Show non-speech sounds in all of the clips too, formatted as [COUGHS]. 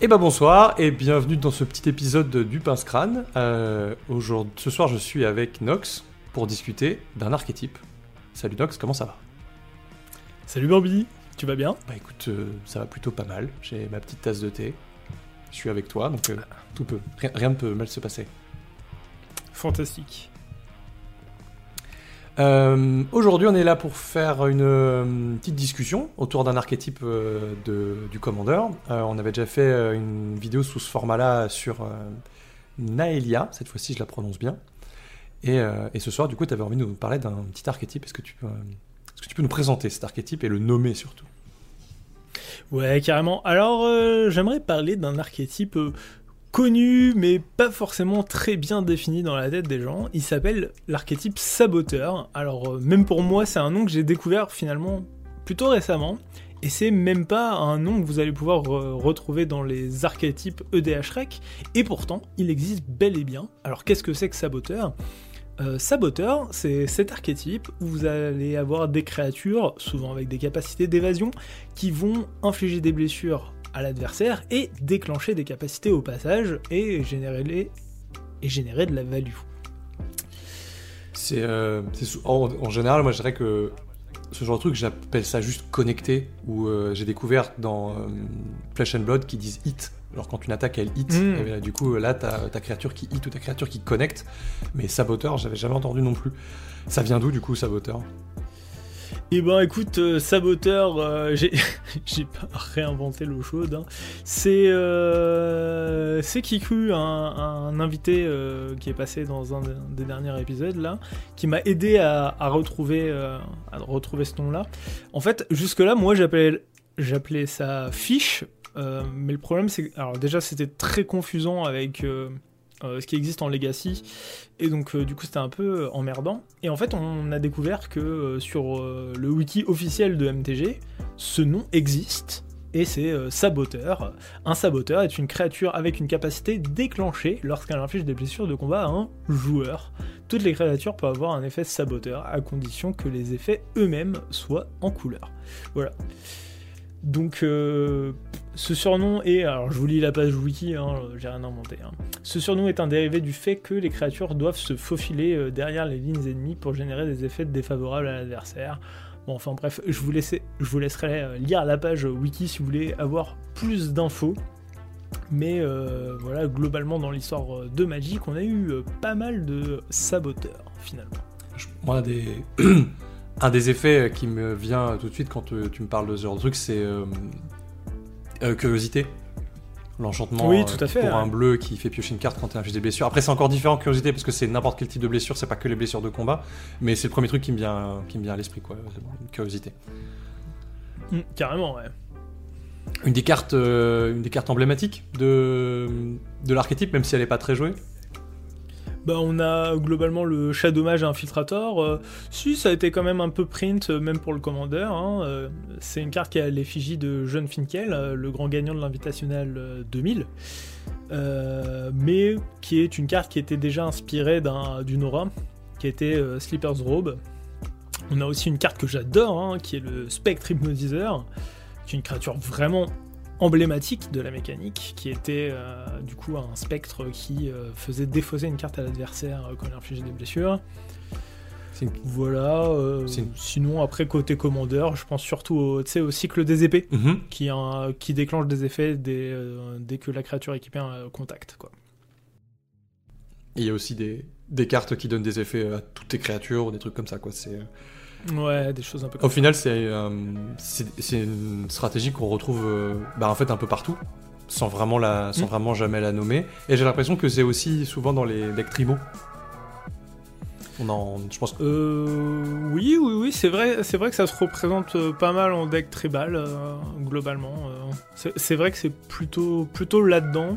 Eh ben bonsoir et bienvenue dans ce petit épisode du Pince Crâne. Euh, aujourd'hui, ce soir, je suis avec Nox pour discuter d'un archétype. Salut Nox, comment ça va? Salut Bambi, tu vas bien? Bah écoute, euh, ça va plutôt pas mal. J'ai ma petite tasse de thé. Je suis avec toi, donc euh, tout peut, rien, rien ne peut mal se passer. Fantastique. Euh, Aujourd'hui, on est là pour faire une euh, petite discussion autour d'un archétype euh, de, du commandeur. On avait déjà fait une vidéo sous ce format-là sur Naelia, cette fois-ci je la prononce bien. Et, ce soir, du coup, tu avais envie de nous parler d'un petit archétype. Est-ce que, tu est-ce que tu peux nous présenter cet archétype et le nommer surtout? Ouais, carrément. Alors, j'aimerais parler d'un archétype connu, mais pas forcément très bien défini dans la tête des gens. Il s'appelle l'archétype saboteur. Alors, euh, même pour moi, c'est un nom que j'ai découvert finalement plutôt récemment. Et c'est même pas un nom que vous allez pouvoir euh, retrouver dans les archétypes EDH Rec. Et pourtant, il existe bel et bien. Alors, qu'est-ce que c'est que saboteur? Euh, Saboteur, c'est cet archétype où vous allez avoir des créatures, souvent avec des capacités d'évasion, qui vont infliger des blessures à l'adversaire et déclencher des capacités au passage et générer, les- et générer de la value. C'est, euh, en, en général, moi je dirais que ce genre de truc, j'appelle ça juste connecté, ou euh, j'ai découvert dans euh, Flesh and Blood qui disent hit. Alors quand une attaque elle hit, Mm. et bien, du coup là t'as ta créature qui hit ou ta créature qui connecte, mais saboteur j'avais jamais entendu non plus. Ça vient d'où du coup saboteur? Et ben écoute, euh, Saboteur, euh, [LAUGHS] j'ai pas réinventé l'eau chaude. hein. C'est euh, Kiku, un, un invité euh, qui est passé dans un des- derniers épisodes là, qui m'a aidé à, retrouver ce nom-là. En fait, jusque là, moi j'appelais ça fiche, mais le problème c'est que alors déjà c'était très confusant avec ce qui existe en Legacy. Et donc, euh, du coup, c'était un peu euh, emmerdant. Et en fait, on a découvert que euh, sur euh, le wiki officiel de MTG, ce nom existe. Et c'est euh, Saboteur. Un saboteur est une créature avec une capacité déclenchée lorsqu'elle inflige des blessures de combat à un joueur. Toutes les créatures peuvent avoir un effet saboteur à condition que les effets eux-mêmes soient en couleur. Voilà. Donc, euh, ce surnom est. Alors, je vous lis la page wiki, hein, j'ai rien inventé. hein. Ce surnom est un dérivé du fait que les créatures doivent se faufiler euh, derrière les lignes ennemies pour générer des effets défavorables à l'adversaire. Bon, enfin bref, je vous, laisserai, je vous laisserai euh, lire la page wiki si vous voulez avoir plus d'infos. Mais euh, voilà, globalement dans l'histoire euh, de Magic, on a eu pas mal de saboteurs finalement. Moi, des, [CLEARS THROAT] un des effets qui me vient tout de suite quand euh, tu me parles de ce genre de truc, c'est euh, euh, curiosité. L'enchantement Oui, euh, tout à fait, pour ouais. un bleu qui fait piocher une carte quand tu infliges des blessures. Après, c'est encore différent curiosité parce que c'est n'importe quel type de blessure, c'est pas que les blessures de combat. Mais c'est le premier truc qui me vient, qui me vient à l'esprit, quoi. c'est bon, une Curiosité. Mm, carrément, ouais. Une des cartes, euh, une des cartes emblématiques de, de l'archétype, même si elle est pas très jouée. Bah, on a globalement le Mage Infiltrator. euh, si, ça a été quand même un peu print, euh, même pour le commandeur. hein, euh, c'est une carte qui a l'effigie de John Finkel, le grand gagnant de l'Invitational euh, 2000. euh, mais qui est une carte qui était déjà inspirée d'un- d'une aura, qui était Sleeper's Robe. On a aussi une carte que j'adore, hein, qui est le Spectre Hypnotiseur, qui est une créature vraiment emblématique de la mécanique, qui était euh, du coup un spectre qui euh, faisait défausser une carte à l'adversaire euh, quand il infligeait des blessures. Une- Voilà. euh, une- Sinon, après côté commandeur, je pense surtout au, cycle des épées, Mhm. qui, un- qui déclenche des effets dès, dès que la créature équipée a un contact. Quoi. Et Il y a aussi des, des cartes qui donnent des effets à toutes tes créatures ou des trucs comme ça, quoi. C'est. Ouais, des choses un peu Au final, c'est euh, c'est une stratégie qu'on retrouve euh, bah, en fait un peu partout, sans vraiment, la, sans Mm. vraiment jamais la nommer. Et j'ai l'impression que c'est aussi souvent dans les decks tribaux. On en, je pense que Euh, oui, oui, oui, c'est vrai, c'est vrai que ça se représente euh, pas mal en deck tribal euh, globalement. euh. C'est- vrai que c'est plutôt, plutôt là-dedans.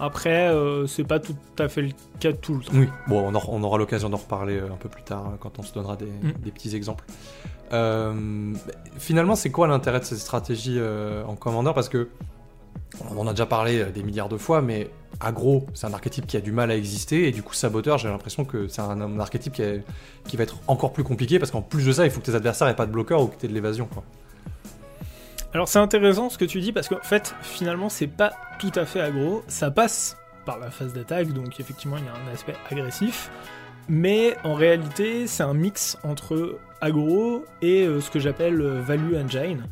Après, c'est pas tout à fait le cas tout le temps. oui. Bon, on, aura- on aura l'occasion d'en reparler un peu plus tard quand on se donnera des, Mm. des petits exemples. Finalement, c'est quoi l'intérêt de cette stratégie euh, en commandeur Parce que on en a déjà parlé euh, des milliards de fois, mais aggro, c'est un archétype qui a du mal à exister, et du coup, saboteur, j'ai l'impression que c'est un, archétype qui, va être encore plus compliqué, parce qu'en plus de ça, il faut que tes adversaires aient pas de bloqueur ou que tu aies de l'évasion. Alors c'est intéressant ce que tu dis parce qu'en fait finalement c'est pas tout à fait aggro, ça passe par la phase d'attaque donc effectivement il y a un aspect agressif, mais en réalité c'est un mix entre aggro et euh, ce que j'appelle euh, value engine.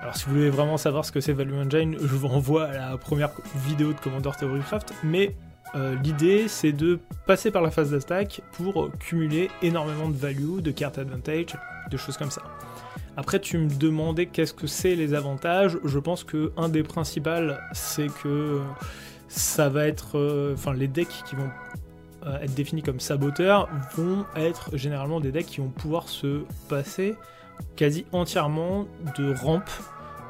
Alors si vous voulez vraiment savoir ce que c'est value engine, je vous renvoie à la première vidéo de Commander Theorycraft, mais euh, l'idée c'est de passer par la phase d'attaque pour cumuler énormément de value, de carte advantage, de choses comme ça. Après, tu me demandais qu'est-ce que c'est les avantages. Je pense que un des principaux, c'est que ça va être, euh, enfin, les decks qui vont euh, être définis comme saboteurs vont être généralement des decks qui vont pouvoir se passer quasi entièrement de ramp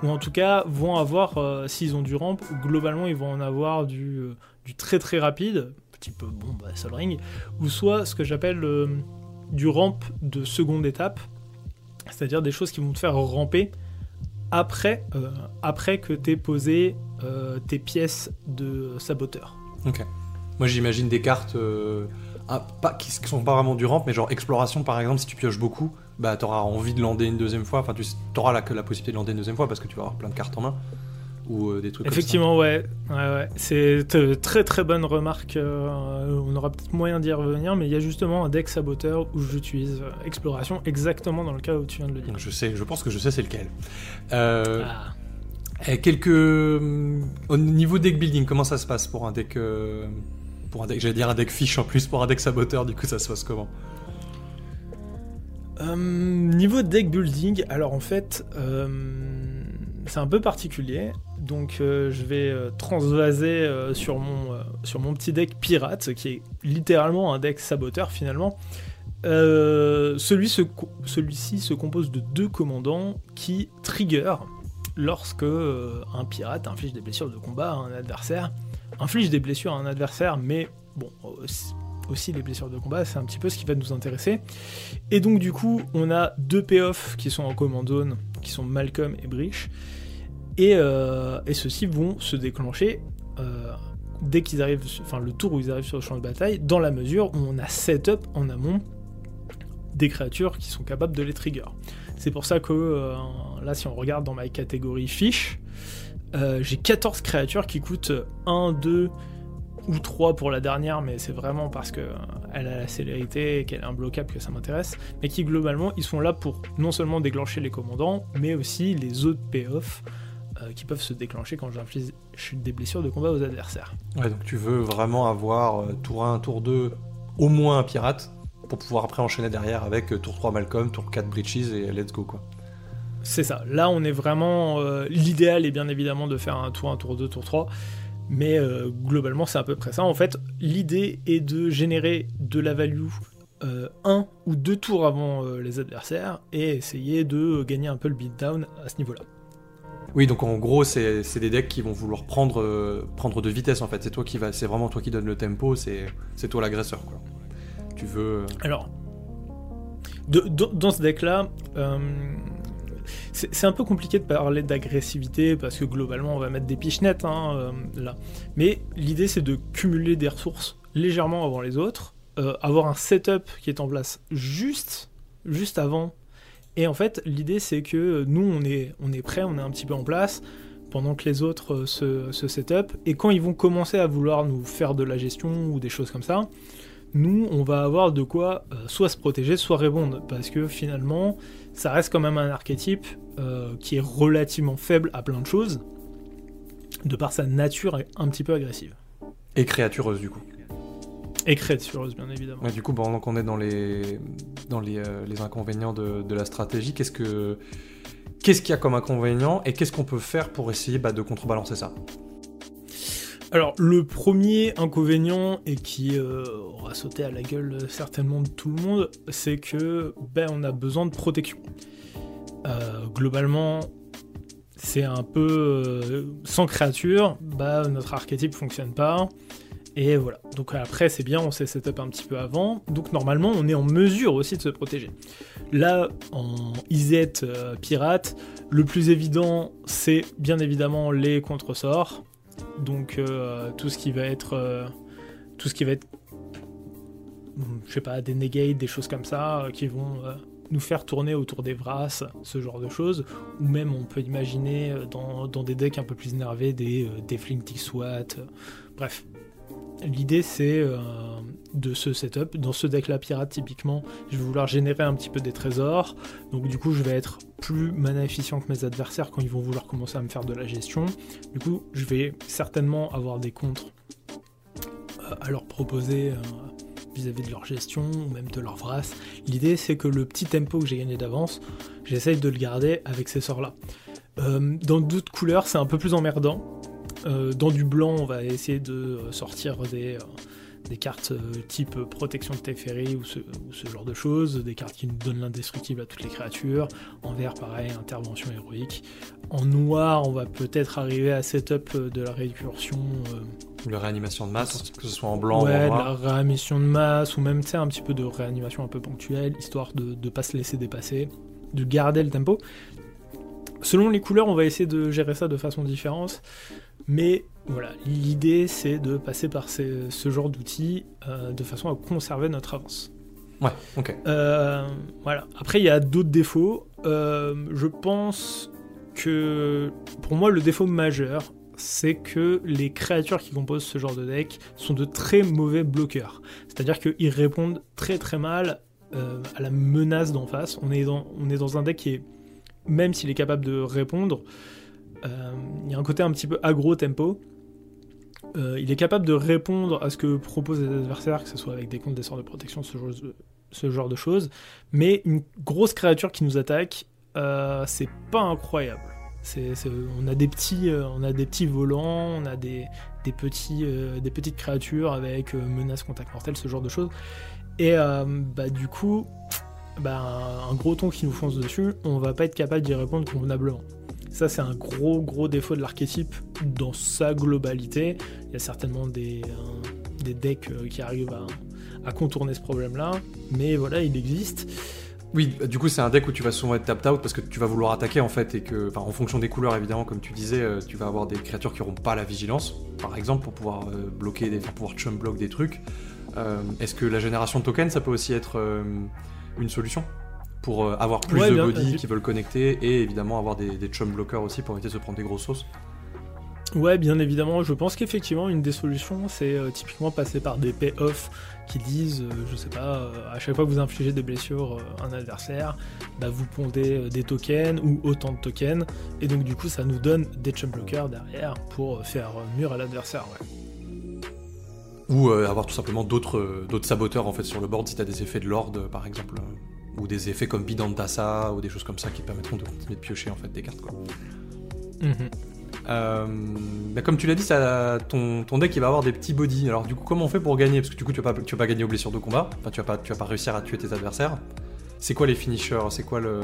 ou en tout cas vont avoir, euh, s'ils ont du ramp, globalement ils vont en avoir du, du très très rapide, petit peu bon bah Sol Ring, ou soit ce que j'appelle du ramp de seconde étape, c'est-à-dire des choses qui vont te faire ramper après, euh, après que tu aies posé euh, tes pièces de saboteur. Ok. Moi j'imagine des cartes euh, ah, pas, qui, qui sont pas vraiment du ramp, mais genre exploration par exemple, si tu pioches beaucoup, bah t'auras envie de lander une deuxième fois, enfin tu auras la, la possibilité de lander une deuxième fois parce que tu vas avoir plein de cartes en main ou euh, des trucs Effectivement, ouais. ouais, ouais. C'est très très bonne remarque. Euh, on aura peut-être moyen d'y revenir, mais il y a justement un deck saboteur où j'utilise euh, exploration exactement dans le cas où tu viens de le dire. Je sais, je pense que je sais c'est lequel. Ah. Quelques au niveau deck building, comment ça se passe pour un deck pour un deck, j'allais dire un deck fiche en plus pour un deck saboteur. Du coup, ça se passe comment? Niveau deck building, alors en fait c'est un peu particulier. Donc euh, je vais euh, transvaser euh, sur, mon, sur mon petit deck pirate, qui est littéralement un deck saboteur finalement. celui celui-ci se compose de deux commandants qui trigger lorsque un pirate inflige des blessures de combat à un adversaire. Inflige des blessures à un adversaire, mais bon, aussi les blessures de combat, c'est un petit peu ce qui va nous intéresser. Et donc du coup, on a deux payoffs qui sont en command zone, qui sont Malcolm et Breach. Euh, et, ceux-ci vont se déclencher euh, dès qu'ils arrivent, enfin le tour où ils arrivent sur le champ de bataille, dans la mesure où on a setup en amont des créatures qui sont capables de les trigger. C'est pour ça que euh, là, si on regarde dans ma catégorie fiche, j'ai 14 créatures qui coûtent 1, 2 ou 3 pour la dernière, mais c'est vraiment parce qu'elle a la célérité et qu'elle est imbloquable que ça m'intéresse, mais qui globalement, ils sont là pour non seulement déclencher les commandants, mais aussi les autres payoffs euh, qui peuvent se déclencher quand j'inflige des blessures de combat aux adversaires. Ouais, donc tu veux vraiment avoir euh, tour 1, tour 2, au moins un pirate, pour pouvoir après enchaîner derrière avec euh, tour 3 Malcolm, tour 4 Breaches et let's go quoi. C'est ça. Là, on est vraiment. L'idéal est bien évidemment de faire un tour 1, tour 2, tour 3. Mais globalement, c'est à peu près ça. En fait, l'idée est de générer de la value un ou deux tours avant les adversaires et essayer de gagner un peu le beatdown à ce niveau-là. Oui, donc en gros, c'est des decks qui vont vouloir prendre, euh, prendre de vitesse en fait. C'est toi qui va, c'est vraiment toi qui donne le tempo. C'est toi l'agresseur quoi. Tu veux. Euh, Alors, dans ce deck-là, euh, c'est un peu compliqué de parler d'agressivité parce que globalement, on va mettre des pichenettes hein, là. Mais l'idée, c'est de cumuler des ressources légèrement avant les autres, avoir un setup qui est en place juste, juste avant et en fait, l'idée c'est que nous, on est, on est prêt, on est un petit peu en place, pendant que les autres euh, se, se set Et quand ils vont commencer à vouloir nous faire de la gestion ou des choses comme ça, nous, on va avoir de quoi euh, soit se protéger, soit répondre. Parce que finalement, ça reste quand même un archétype euh, qui est relativement faible à plein de choses, de par sa nature un petit peu agressive. Et créatureuse du coup. Et créatureuse, bien évidemment. du coup, pendant qu'on est dans les, dans les, euh, les inconvénients de, de, la stratégie, qu'est-ce que qu'est-ce qu'il y a comme inconvénient et qu'est-ce qu'on peut faire pour essayer bah, de contrebalancer ça? Alors le premier inconvénient et qui euh, aura sauté à la gueule certainement de tout le monde, c'est que ben on a besoin de protection. Euh, globalement, c'est un peu sans créature, bah notre archétype fonctionne pas. Et voilà. Donc après, c'est bien, on s'est setup un petit peu avant. Donc normalement, on est en mesure aussi de se protéger. Là, en euh, pirate, le plus évident, c'est bien évidemment les contresorts. Donc euh, tout ce qui va être. Euh, tout ce qui va être. Je sais pas, des negates, des choses comme ça, qui vont nous faire tourner autour des Vras, ce genre de choses, ou même on peut imaginer dans, des decks un peu plus énervés des, des Flinty SWAT, bref, L'idée c'est euh, de ce setup, dans ce deck là pirate typiquement, je vais vouloir générer un petit peu des trésors, donc du coup je vais être plus mana efficient que mes adversaires quand ils vont vouloir commencer à me faire de la gestion, du coup je vais certainement avoir des contres euh, à leur proposer euh, vis-à-vis de leur gestion ou même de leur vras. L'idée c'est que le petit tempo que j'ai gagné d'avance, j'essaye de le garder avec ces sorts là. dans d'autres couleurs c'est un peu plus emmerdant, dans du blanc, on va essayer de euh, sortir des, euh, cartes type protection de Teferi ou ce, genre de choses, des cartes qui nous donnent l'indestructible à toutes les créatures. En vert, pareil, intervention héroïque. En noir, on va peut-être arriver à setup de la récursion. Ou la réanimation de masse, que ce soit en blanc ou en noir. la réanimation de masse, ou même un petit peu de réanimation un peu ponctuelle, histoire de ne pas se laisser dépasser, de garder le tempo. Selon les couleurs, on va essayer de gérer ça de façon différente. Mais voilà, l'idée c'est de passer par ce genre d'outils euh, de façon à conserver notre avance. Ouais, ok. Euh, voilà. Après, il y a d'autres défauts. Euh, je pense que pour moi, le défaut majeur, c'est que les créatures qui composent ce genre de deck sont de très mauvais bloqueurs. C'est-à-dire qu'ils répondent très très mal à la menace d'en face. On est, dans, on est dans un deck qui est, même s'il est capable de répondre, euh, il y a un côté un petit peu agro-tempo. Euh, il est capable de répondre à ce que proposent les adversaires, que ce soit avec des comptes, des sorts de protection, ce genre de, choses. Mais une grosse créature qui nous attaque, euh, c'est pas incroyable. on, a des petits, on a des volants, on a des, petits, petites créatures avec menaces contact mortel, ce genre de choses. Et bah, du coup, bah, un gros ton qui nous fonce dessus, on va pas être capable d'y répondre convenablement. Ça, c'est un gros, gros défaut de l'archétype dans sa globalité. Il y a certainement des, euh, decks euh, qui arrivent à, contourner ce problème-là, mais voilà, il existe. Oui, du coup, c'est un deck où tu vas souvent être tapped out parce que tu vas vouloir attaquer en fait, et que, en fonction des couleurs, évidemment, comme tu disais, euh, tu vas avoir des créatures qui n'auront pas la vigilance, par exemple, pour pouvoir bloquer, des, pour pouvoir chum block des trucs. Est-ce que la génération de tokens, ça peut aussi être une solution pour euh, avoir plus de body qui veulent connecter et évidemment avoir des, des chum blockers aussi pour éviter de se prendre des grosses sauces. Ouais, bien évidemment, je pense qu'effectivement, une des solutions, c'est euh, typiquement passer par des pay-off qui disent, euh, je sais pas, à chaque fois que vous infligez des blessures à un adversaire, bah, vous pondez des tokens ou autant de tokens, et donc du coup, ça nous donne des chum blockers derrière pour faire mur à l'adversaire. Ou avoir tout simplement d'autres saboteurs en fait sur le board si tu as des effets de lord par exemple ou des effets comme Bidantasa ou des choses comme ça qui permettront de continuer de piocher en fait des cartes quoi. Mhm. Euh, bah, comme tu l'as dit, ça, ton, ton, deck il va avoir des petits bodies. Alors du coup, comment on fait pour gagner? Parce que du coup, tu vas pas, tu vas pas gagner aux blessures de combat. Enfin, tu vas pas, tu vas pas réussir à tuer tes adversaires. C'est quoi les finishers? C'est quoi le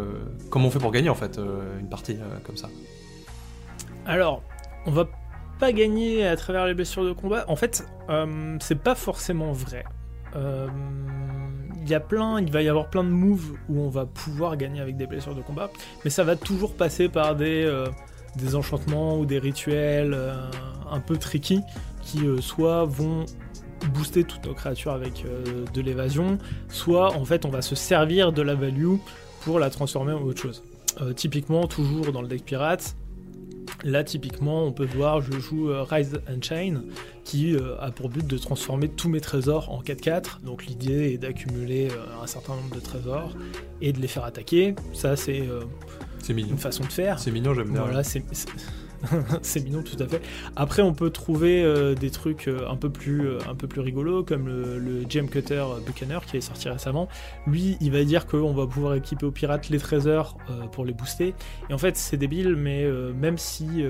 Comment on fait pour gagner en fait euh, une partie euh, comme ça? Alors, on va pas gagner à travers les blessures de combat. En fait, c'est pas forcément vrai. Euh, il y a plein, il va y avoir plein de moves où on va pouvoir gagner avec des blessures de combat, mais ça va toujours passer par des, euh, des enchantements ou des rituels euh, un peu tricky qui soit vont booster toutes nos créatures avec de l'évasion, soit en fait on va se servir de la value pour la transformer en autre chose. typiquement, toujours dans le deck pirate, Là, typiquement, on peut voir, je joue euh, Rise and Chain, qui euh, a pour but de transformer tous mes trésors en 4-4. Donc l'idée est d'accumuler euh, un certain nombre de trésors et de les faire attaquer. Ça, c'est une façon de faire. C'est mignon, j'aime bien. Voilà, c'est [LAUGHS] c'est mignon tout à fait. Après, on peut trouver euh, des trucs euh, un peu plus euh, un peu plus rigolos comme le, le Gem Cutter Buchanan qui est sorti récemment. Lui, il va dire qu'on va pouvoir équiper aux pirates les trésors pour les booster. Et en fait, c'est débile, mais même si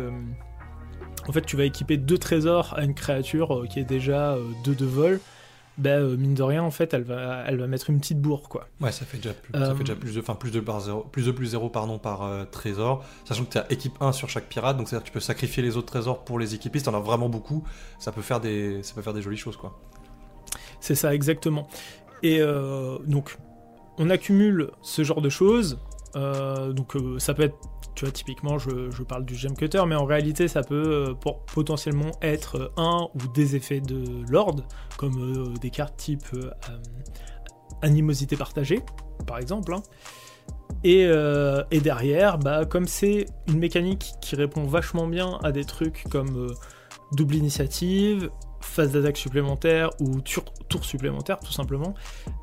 en fait tu vas équiper deux trésors à une créature qui est déjà 2 de vol bah, mine de rien, en fait, elle va, elle va mettre une petite bourre, quoi. Ouais, ça fait déjà plus, ça fait déjà euh, plus de, enfin, plus de par zéro, plus de plus zéro, pardon, par euh, trésor. Sachant que tu as équipe 1 sur chaque pirate, donc c'est-à-dire que tu peux sacrifier les autres trésors pour les équiper. Si t'en as vraiment beaucoup, ça peut faire des, ça peut faire des jolies choses, quoi. C'est ça, exactement. Et donc, on accumule ce genre de choses. donc, ça peut être tu vois, typiquement, je, parle du gem cutter, mais en réalité, ça peut euh, potentiellement être un ou des effets de Lord, comme euh, des cartes type animosité partagée, par exemple. hein. Et, euh, et derrière, bah, comme c'est une mécanique qui répond vachement bien à des trucs comme euh, double initiative, phase d'attaque supplémentaire ou tur- tour supplémentaire, tout simplement,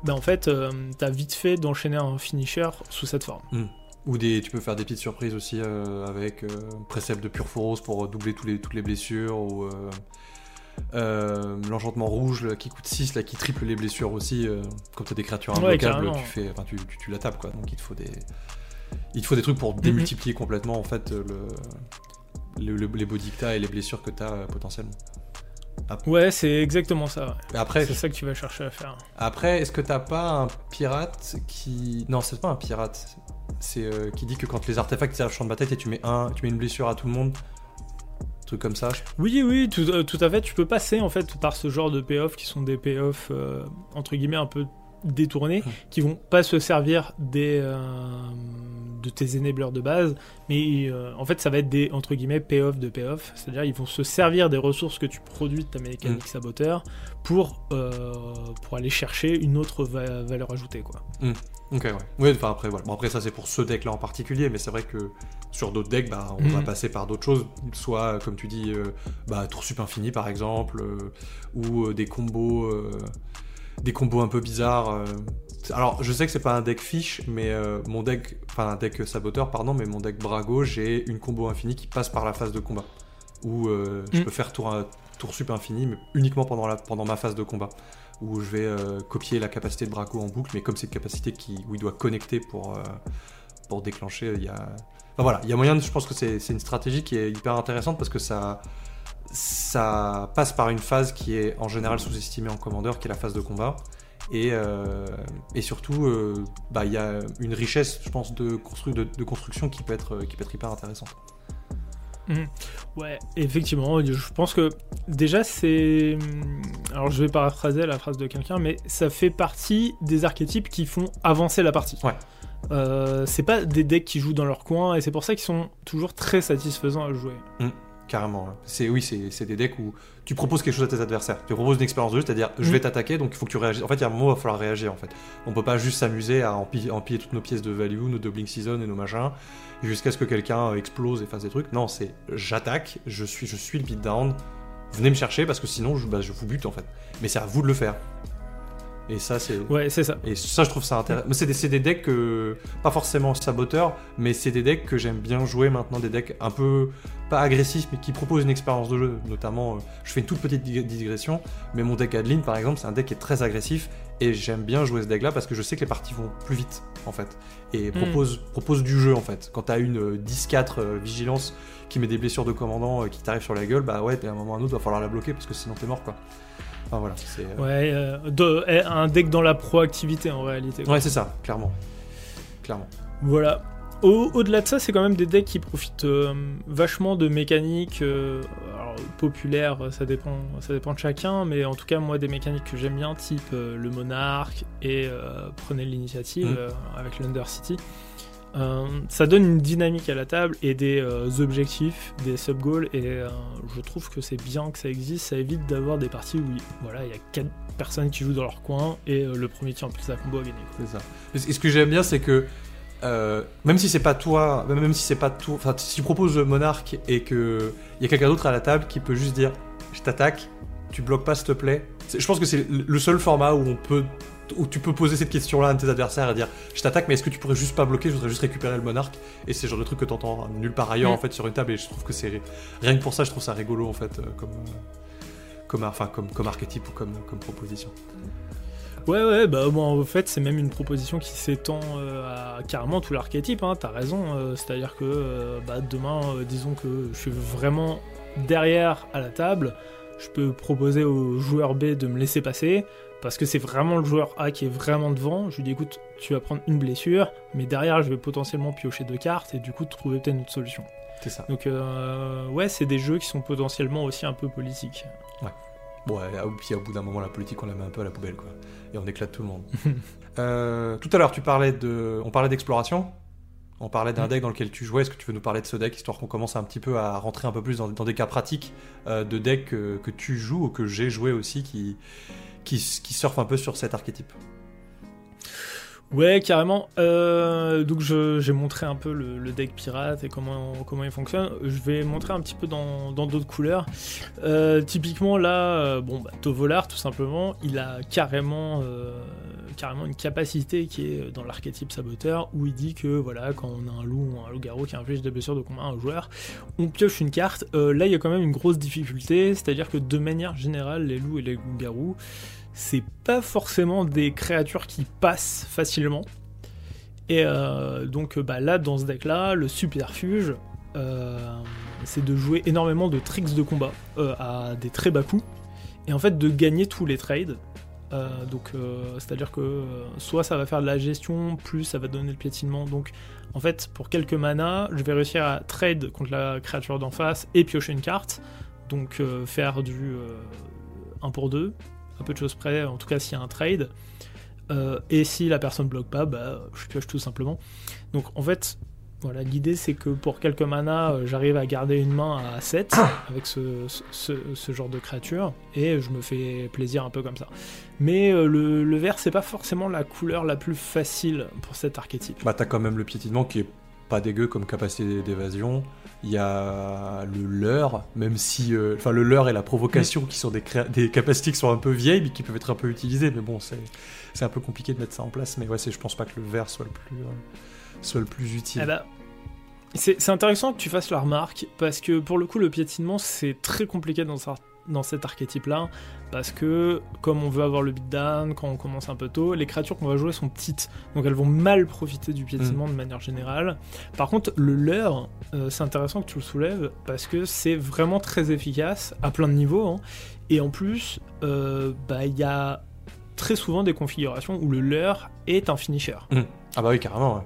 bah, en fait, euh, t'as vite fait d'enchaîner un finisher sous cette forme. Ou des, tu peux faire des petites surprises aussi euh, avec euh, précepte de Purphoros pour doubler tous les, toutes les blessures ou euh, euh, l'enchantement rouge là, qui coûte 6 là, qui triple les blessures aussi. euh, quand tu as des créatures Ouais, imbloquables, carrément. tu, fais, enfin, tu, tu, tu la tapes quoi. Donc il te faut des, il te faut des trucs pour démultiplier complètement en fait euh, le, le- le- les body que t'as et les blessures que tu as potentiellement. Ouais, c'est exactement ça. ouais. Après, C'est ça que tu vas chercher à faire. Après, est-ce que t'as pas un pirate qui. Non, c'est pas un pirate. C'est euh, qui dit que quand les artefacts le champ de bataille et tu mets, un, tu mets une blessure à tout le monde. Truc comme ça. Oui, oui, tout, euh, tout à fait. Tu peux passer en fait par ce genre de payoff qui sont des payoffs euh, entre guillemets un peu détournés, Hmm. qui vont pas se servir des euh, de tes enablers de base, mais euh, en fait ça va être des entre guillemets payoff de payoff, c'est-à-dire ils vont se servir des ressources que tu produis de ta mécanique saboteur pour euh, pour aller chercher une autre va- valeur ajoutée quoi. Ok, ouais. Oui, enfin après, voilà. Bon, après, ça c'est pour ce deck là en particulier, mais c'est vrai que sur d'autres decks, bah, on va passer par d'autres choses. Soit, comme tu dis, bah, tour sup infini par exemple, ou des combos. Des combos un peu bizarres. euh. Alors, je sais que c'est pas un deck fiche, mais euh, mon deck, enfin un deck saboteur, pardon, mais mon deck Brago, j'ai une combo infinie qui passe par la phase de combat. Où euh, je Mm. peux faire tour, un- tour sup infini, mais uniquement pendant, la, pendant ma phase de combat. Où je vais euh, copier la capacité de Brago en boucle, mais comme c'est une capacité qui, où il doit connecter pour, pour déclencher, il y a. Enfin voilà, il y a moyen, de- je pense que c'est c'est une stratégie qui est hyper intéressante parce que ça, ça passe par une phase qui est en général sous-estimée en commandeur, qui est la phase de combat. Et, euh, et surtout, euh, bah, il y a une richesse, je pense, de, constru- de, de construction qui peut, être, qui peut être hyper intéressante. Ouais, effectivement, je pense que déjà c'est. Alors je vais paraphraser la phrase de quelqu'un, mais ça fait partie des archétypes qui font avancer la partie. Ouais. Euh, c'est pas des decks qui jouent dans leur coin et c'est pour ça qu'ils sont toujours très satisfaisants à jouer. Carrément. C'est oui, c'est c'est des decks où tu proposes quelque chose à tes adversaires. Tu proposes une expérience de jeu, c'est-à-dire je vais Mm. t'attaquer, donc il faut que tu réagisses. En fait, il y a un moment où il va falloir réagir. En fait, on peut pas juste s'amuser à empiler, empiler toutes nos pièces de value, nos doubling season et nos machins, jusqu'à ce que quelqu'un explose et fasse des trucs. Non, c'est j'attaque, je suis, je suis le beatdown. Venez me chercher parce que sinon je, bah, je vous bute en fait. Mais c'est à vous de le faire. Et ça, c'est. Ouais, c'est ça. Et ça, je trouve ça intéressant. C'est des, decks, que- pas forcément saboteurs, mais c'est des decks que j'aime bien jouer maintenant, des decks un peu, pas agressifs, mais qui proposent une expérience de jeu. Notamment, euh, je fais une toute petite dig- digression, mais mon deck Adeline, par exemple, c'est un deck qui est très agressif, et j'aime bien jouer ce deck-là parce que je sais que les parties vont plus vite, en fait. Et propose, propose du jeu, en fait. Quand t'as une euh, 10-4 euh, vigilance qui met des blessures de commandant euh, qui t'arrive sur la gueule, bah ouais, à un moment ou à un autre, va falloir la bloquer parce que sinon t'es mort, quoi. Enfin voilà, c'est. euh, Ouais, euh, de- eh, un deck dans la proactivité en réalité. quoi. Ouais, c'est ça, clairement. Clairement. Voilà. Au- Au-delà de ça, c'est quand même des decks qui profitent euh, vachement de mécaniques euh, alors, populaires, ça dépend, ça dépend de chacun, mais en tout cas, moi, des mécaniques que j'aime bien, type euh, le Monarque et prenez l'initiative euh, avec l'Undercity. Euh, ça donne une dynamique à la table et des euh, objectifs, des sub-goals, et euh, je trouve que c'est bien que ça existe, ça évite d'avoir des parties où voilà, il y a 4 personnes qui jouent dans leur coin et le premier tient plus à combo gagner. quoi. C'est ça. Et ce que j'aime bien, c'est que même si c'est pas toi, même si c'est pas tout, enfin, si tu proposes monarque et que il y a quelqu'un d'autre à la table qui peut juste dire, je t'attaque, tu bloques pas s'il te plaît. Je pense que c'est le seul format où on peut, où tu peux poser cette question-là à tes adversaires et dire, je t'attaque, mais est-ce que tu pourrais juste pas bloquer, je voudrais juste récupérer le monarque? Et c'est le genre de truc que t'entends nulle part ailleurs en fait sur une table. Et je trouve que c'est rien que pour ça, je trouve ça rigolo en fait, euh, comme, euh, comme, enfin comme, comme archétype ou comme, comme proposition. Ouais, ouais, bah bon, en fait, c'est même une proposition qui s'étend euh, à carrément tout l'archétype, hein, t'as raison. euh, C'est-à-dire que euh, bah, demain, disons que je suis vraiment derrière à la table, je peux proposer au joueur B de me laisser passer, parce que c'est vraiment le joueur A qui est vraiment devant. Je lui dis, écoute, tu vas prendre une blessure, mais derrière, je vais potentiellement piocher deux cartes et du coup, trouver peut-être une autre solution. C'est ça. Donc, euh, ouais, c'est des jeux qui sont potentiellement aussi un peu politiques. Bon, ouais, ah, puis au bout d'un moment, la politique, on la met un peu à la poubelle, quoi. Et on éclate tout le monde. [LAUGHS] Euh, tout à l'heure, tu parlais de, on parlait d'exploration. On parlait d'un Mm. deck dans lequel tu jouais. Est-ce que tu veux nous parler de ce deck, histoire qu'on commence un petit peu à rentrer un peu plus dans, dans des cas pratiques euh, de decks que, que tu joues ou que j'ai joué aussi, qui, qui, qui surfent un peu sur cet archétype Ouais, carrément. Euh, donc j'ai montré un peu le, deck pirate et comment, comment il fonctionne. Je vais montrer un petit peu dans d'autres couleurs. Euh, typiquement là, euh, bon, bah, Tovolar tout simplement, il a carrément, carrément une capacité qui est dans l'archétype saboteur où il dit que voilà, quand on a un loup ou un loup-garou qui inflige des blessures de combat à un joueur, on pioche une carte. là, il y a quand même une grosse difficulté, c'est-à-dire que de manière générale, les loups et les loups-garous c'est pas forcément des créatures qui passent facilement. Et euh, donc bah, là, dans ce deck-là, le subterfuge, euh, c'est de jouer énormément de tricks de combat euh, à des très bas coûts, et en fait de gagner tous les trades. donc c'est-à-dire que soit ça va faire de la gestion, plus ça va donner le piétinement. Donc en fait, pour quelques mana, je vais réussir à trade contre la créature d'en face et piocher une carte. Donc faire du 1 pour 2, peu de choses près, en tout cas s'il y a un trade. Euh, et si la personne bloque pas, bah, je pioche tout simplement. Donc en fait, voilà, l'idée c'est que pour quelques mana, euh, j'arrive à garder une main à 7 [COUGHS] avec ce, ce, genre de créature, et je me fais plaisir un peu comme ça. Mais euh, le, le, vert, c'est pas forcément la couleur la plus facile pour cet archétype. Bah t'as quand même le piétinement qui est pas dégueu comme capacité d'évasion. Il y a le leurre, même si. Euh, enfin, le leurre et la provocation qui sont des, capacités qui sont un peu vieilles, mais qui peuvent être un peu utilisées. Mais bon, c'est un peu compliqué de mettre ça en place. Mais ouais, je pense pas que le vert soit le plus, euh, soit le plus utile. Eh ben, c'est intéressant que tu fasses la remarque, parce que pour le coup, le piétinement, c'est très compliqué dans dans cet archétype-là, parce que comme on veut avoir le beatdown, quand on commence un peu tôt, les créatures qu'on va jouer sont petites, donc elles vont mal profiter du piétinement mm. de manière générale. Par contre, le leurre, euh, c'est intéressant que tu le soulèves, parce que c'est vraiment très efficace à plein de niveaux, hein. et en plus, euh, bah, il y a très souvent des configurations où le leurre est un finisher. Mm. Ah bah oui, carrément, ouais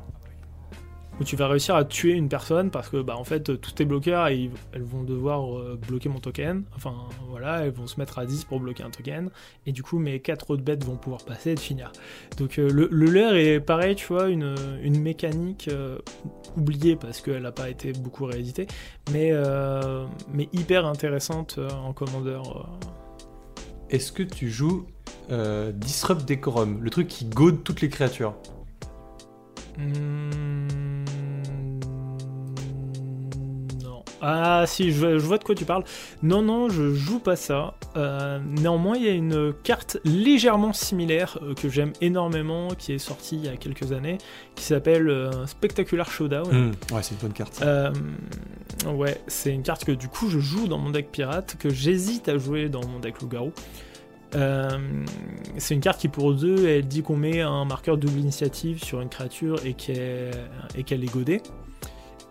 où tu vas réussir à tuer une personne parce que bah en fait tous tes bloqueurs elles vont devoir euh, bloquer mon token. Enfin voilà elles vont se mettre à 10 pour bloquer un token. Et du coup mes 4 autres bêtes vont pouvoir passer et finir. Donc euh, le, le leurre est pareil tu vois une, une mécanique euh, oubliée parce qu'elle n'a pas été beaucoup rééditée mais, mais hyper intéressante en commandeur est-ce que tu joues Disrupt Decorum le truc qui gode toutes les créatures? Hmm, Ah si, je, vois de quoi tu parles. Non, non, je joue pas ça. Euh, néanmoins, il y a une carte légèrement similaire euh, que j'aime énormément, qui est sortie il y a quelques années, qui s'appelle euh, Spectacular Showdown. Hmm, ouais, c'est une bonne carte. ouais, c'est une carte que du coup je joue dans mon deck pirate, que j'hésite à jouer dans mon deck loup-garou. c'est une carte qui pour deux, elle dit qu'on met un marqueur double initiative sur une créature et qu'elle est godée.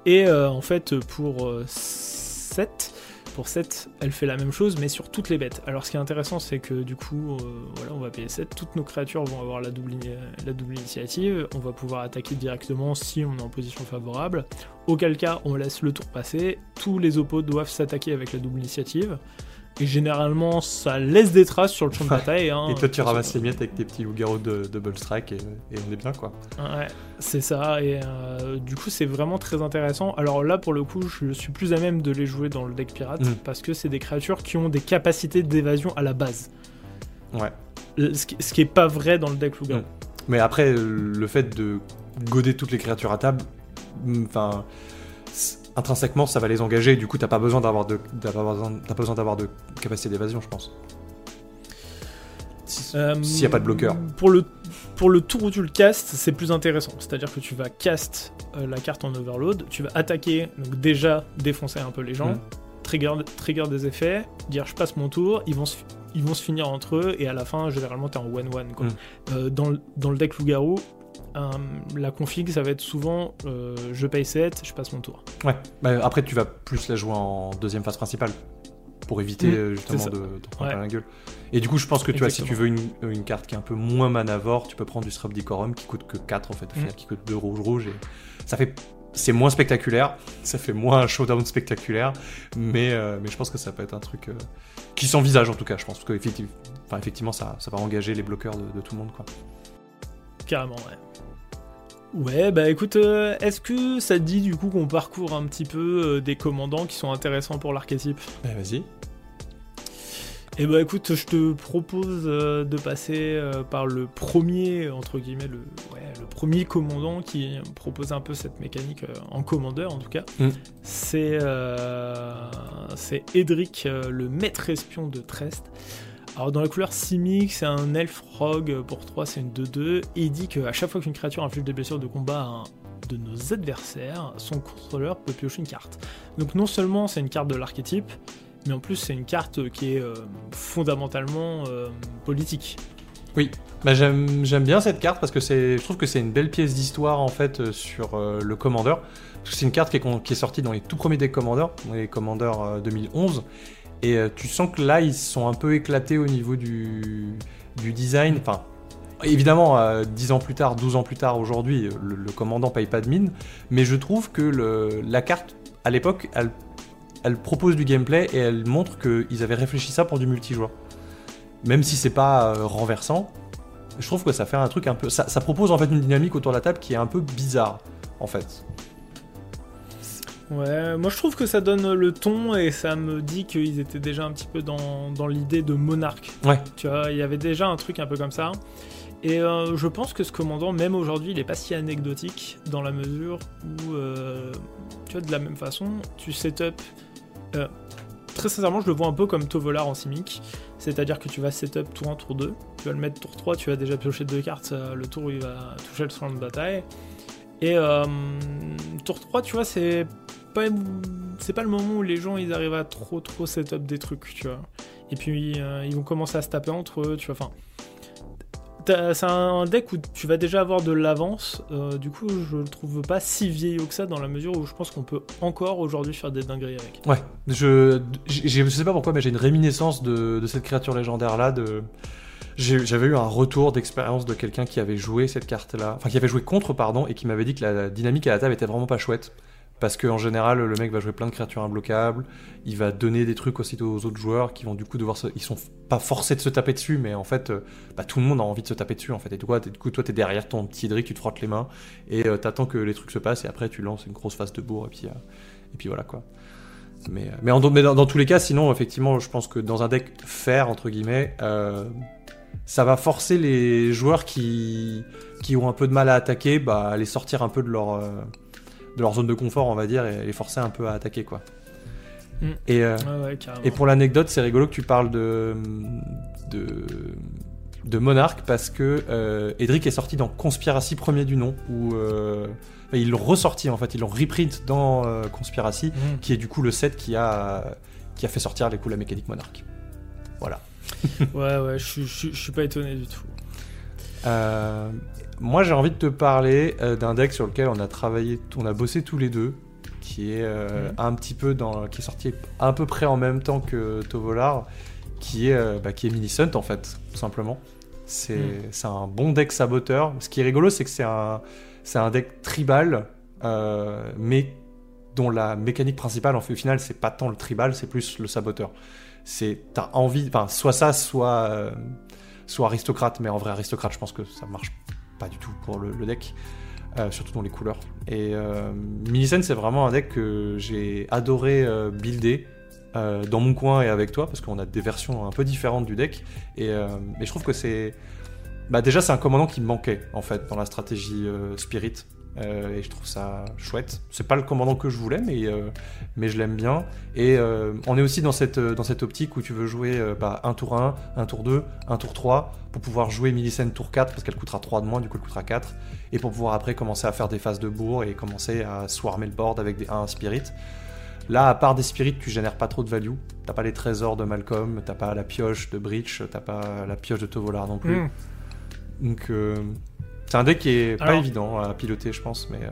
Et euh, en fait, pour 7, euh, pour 7, elle fait la même chose, mais sur toutes les bêtes. Alors ce qui est intéressant, c'est que du coup, euh, voilà, on va payer 7, toutes nos créatures vont avoir la double, la double initiative, on va pouvoir attaquer directement si on est en position favorable. Auquel cas, on laisse le tour passer, tous les oppos doivent s'attaquer avec la double initiative. Et généralement, ça laisse des traces sur le champ de [LAUGHS] bataille. Hein, et toi, tu ramasses les miettes avec tes petits loups-garous de Double Strike et, on est bien, quoi. Ouais, c'est ça. Et euh, du coup, c'est vraiment très intéressant. Alors là, pour le coup, je suis plus à même de les jouer dans le deck pirate mm. parce que c'est des créatures qui ont des capacités d'évasion à la base. Ouais. Ce qui, ce est pas vrai dans le deck loup-garou. Mm. Mais après, le fait de goder toutes les créatures à table, mm, enfin intrinsèquement ça va les engager du coup t'as pas besoin d'avoir de t'as besoin d'avoir de capacité d'évasion je pense s'il n'y a pas de bloqueur pour le pour le tour où tu le castes c'est plus intéressant c'est à dire que tu vas cast euh, la carte en overload tu vas attaquer donc déjà défoncer un peu les gens mm. trigger trigger des effets dire je passe mon tour ils vont se ils vont se finir entre eux et à la fin généralement t'es en one one mm. euh, dans, dans le deck loup-garou euh, la config, ça va être souvent euh, je paye 7, je passe mon tour. Ouais, bah, après tu vas plus la jouer en deuxième phase principale pour éviter mm, euh, justement de, prendre la gueule. Et du coup, je pense que tu vois, si tu veux une, carte qui est un peu moins manavore, tu peux prendre du Disrupt Decorum qui coûte que 4 en fait, mm. qui coûte 2 rouge rouge. Et ça fait. C'est moins spectaculaire, [LAUGHS] ça fait moins un showdown spectaculaire, mais, mais je pense que ça peut être un truc qui s'envisage en tout cas. Je pense que effectivement, enfin, effectivement ça, ça va engager les bloqueurs de, de tout le monde. Quoi. Carrément, ouais. Ouais, bah écoute, euh, est-ce que ça te dit du coup qu'on parcourt un petit peu euh, des commandants qui sont intéressants pour l'archétype? Bah vas-y. Eh ben écoute, je te propose euh, de passer par le premier, entre guillemets, le, ouais, le premier commandant qui propose un peu cette mécanique en commandeur en tout cas. Mm. C'est c'est Edric, le maître espion de Trest. Alors dans la couleur Simic, c'est un elf rogue pour 3, c'est une 2-2, et il dit qu'à chaque fois qu'une créature inflige des blessures de combat à un de nos adversaires, son contrôleur peut piocher une carte. Donc non seulement c'est une carte de l'archétype, mais en plus c'est une carte qui est euh, fondamentalement euh, politique. Oui, bah, j'aime bien cette carte parce que je trouve que c'est une belle pièce d'histoire en fait euh, sur euh, le que c'est une carte qui est, sortie dans les tout premiers decks Commander, dans les Commander euh, 2011. Et euh, tu sens que là, ils sont un peu éclatés au niveau du, design. Enfin, évidemment, euh, 10 ans plus tard, 12 ans plus tard, aujourd'hui, le, le commandant paye pas de mine. Mais je trouve que la carte, à l'époque, elle, propose du gameplay et elle montre qu'ils avaient réfléchi ça pour du multijoueur. Même si c'est pas euh, renversant, je trouve que ça fait un truc un peu. Ça propose en fait une dynamique autour de la table qui est un peu bizarre, en fait. Ouais, moi je trouve que ça donne le ton et ça me dit qu'ils étaient déjà un petit peu dans, dans l'idée de monarque. Ouais. Tu vois, il y avait déjà un truc un peu comme ça. Et euh, je pense que ce commandant, même aujourd'hui, il est pas si anecdotique dans la mesure où, euh, tu vois, de la même façon, tu setup. euh, très sincèrement, je le vois un peu comme Tovolar en Simic. C'est-à-dire que tu vas setup tour 1, tour 2. Tu vas le mettre tour 3, tu vas déjà piocher deux cartes le tour où il va toucher le soin de bataille. Et euh, tour 3, tu vois, c'est pas, c'est pas le moment où les gens ils arrivent à trop trop setup des trucs, tu vois. Et puis euh, ils vont commencer à se taper entre eux, tu vois. Enfin, c'est un deck où tu vas déjà avoir de l'avance. euh, du coup, je le trouve pas si vieillot que ça dans la mesure où je pense qu'on peut encore aujourd'hui faire des dingueries avec. Ouais. Je, j'ai- je sais pas pourquoi, mais j'ai une réminiscence de, de cette créature légendaire là. De... J'avais eu un retour d'expérience de quelqu'un qui avait joué cette carte-là, enfin qui avait joué contre, pardon, et qui m'avait dit que la dynamique à la table était vraiment pas chouette. Parce qu'en général, le mec va jouer plein de créatures imbloquables, il va donner des trucs aussitôt aux autres joueurs qui vont du coup devoir se... Ils sont pas forcés de se taper dessus, mais en fait, euh, bah, tout le monde a envie de se taper dessus en fait. Et du coup, toi, t'es derrière ton petit Edric, tu te frottes les mains, et euh, t'attends que les trucs se passent, et après, tu lances une grosse phase de bourre, et puis, euh, et puis voilà quoi. Mais, euh, mais, dans, dans tous les cas, sinon, effectivement, je pense que dans un deck fair, entre guillemets, euh, ça va forcer les joueurs qui, qui ont un peu de mal à attaquer, bah, à les sortir un peu de leur, euh, de leur zone de confort, on va dire, et les forcer un peu à attaquer, quoi. Mm. Et, euh, ouais, et pour l'anecdote, c'est rigolo que tu parles de, de, de Monarch parce que euh, Edric est sorti dans Conspiracy premier du nom, où ils l'ont ressorti en fait, ils l'ont reprint dans Conspiracy, Mhm. qui est du coup le set qui a, qui a fait sortir les coups la mécanique Monarch. Voilà. [LAUGHS] Ouais, ouais, je suis- je suis je suis pas étonné du tout. Euh, moi, j'ai envie de te parler euh, d'un deck sur lequel on a travaillé, on a bossé tous les deux, qui est euh, Mhm. un petit peu dans, qui est sorti à peu près en même temps que Tovolar, qui est, euh, bah, qui est Millicent en fait, tout simplement. C'est c'est un bon deck saboteur. Ce qui est rigolo, c'est que c'est un, c'est un deck tribal, mais dont la mécanique principale, en fait, au final, c'est pas tant le tribal, c'est plus le saboteur. C'est t'as envie, enfin, soit ça, soit euh, soit aristocrate, mais en vrai aristocrate, je pense que ça marche pas du tout pour le, deck, euh, surtout dans les couleurs. Et euh, c'est vraiment un deck que j'ai adoré euh, builder dans mon coin et avec toi, parce qu'on a des versions un peu différentes du deck. Et, je trouve que c'est. Bah déjà, c'est un commandant qui me manquait, en fait, dans la stratégie Spirit. Euh, et je trouve ça chouette. C'est pas le commandant que je voulais, mais, euh, mais je l'aime bien. Et euh, on est aussi dans cette, dans cette optique où tu veux jouer bah, un tour 1, un tour 2, un tour 3, pour pouvoir jouer Millicent tour 4, parce qu'elle coûtera 3 de moins, du coup elle coûtera 4, et pour pouvoir après commencer à faire des phases de bourre et commencer à swarmer le board avec des 1 Spirit. Là, à part des spirits, tu génères pas trop de value. T'as pas les trésors de Malcolm, t'as pas la pioche de Breach, t'as pas la pioche de Tovolar non plus. Mm. Donc, c'est un deck qui est pas Alors- évident à piloter, je pense, mais. euh,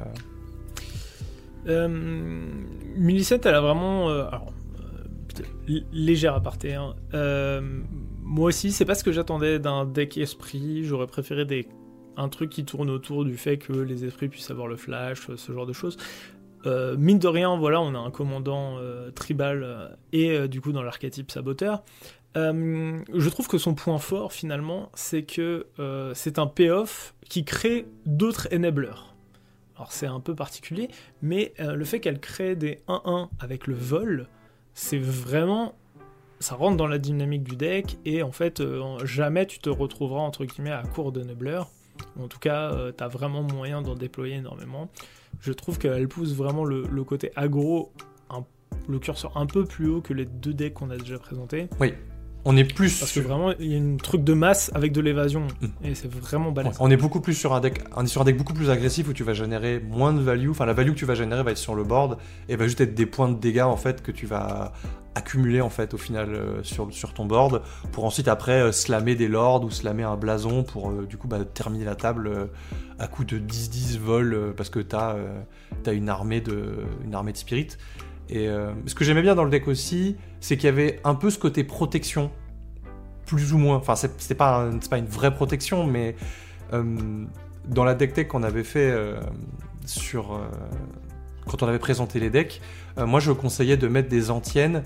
Euh, Millicent, elle a vraiment. euh, alors, euh, légère aparté. hein. Moi aussi, c'est pas ce que j'attendais d'un deck esprit. J'aurais préféré des, un truc qui tourne autour du fait que les esprits puissent avoir le flash, ce genre de choses. Euh, mine de rien, voilà, on a un commandant euh, tribal euh, et du coup dans l'archétype saboteur. Je trouve que son point fort finalement, c'est que c'est un payoff qui crée d'autres enablers. Alors c'est un peu particulier, mais euh, le fait qu'elle crée des 1-1 avec le vol, c'est vraiment ça rentre dans la dynamique du deck, et en fait, jamais tu te retrouveras entre guillemets à court de Neubler. En tout cas, tu as vraiment moyen d'en déployer énormément. Je trouve qu'elle pousse vraiment le, côté aggro, le curseur un peu plus haut que les deux decks qu'on a déjà présentés. Oui. On est plus. Parce que vraiment, il y a un truc de masse avec de l'évasion. Mm. Et c'est vraiment balèze. On est beaucoup plus sur un deck. On est sur un deck beaucoup plus agressif où tu vas générer moins de value. Enfin, la value que tu vas générer va être sur le board et va juste être des points de dégâts en fait que tu vas accumuler en fait au final euh, sur, sur ton board pour ensuite après euh, slammer des lords ou slammer un blason pour euh, du coup bah, terminer la table à coup de 10-10 vol parce que t'as as une armée de une armée de spirit. Et ce que j'aimais bien dans le deck aussi, c'est qu'il y avait un peu ce côté protection, plus ou moins. Enfin, c'est pas, pas une vraie protection, mais euh, dans la deck tech qu'on avait fait euh, sur. Euh, quand on avait présenté les decks, moi je conseillais de mettre des antiennes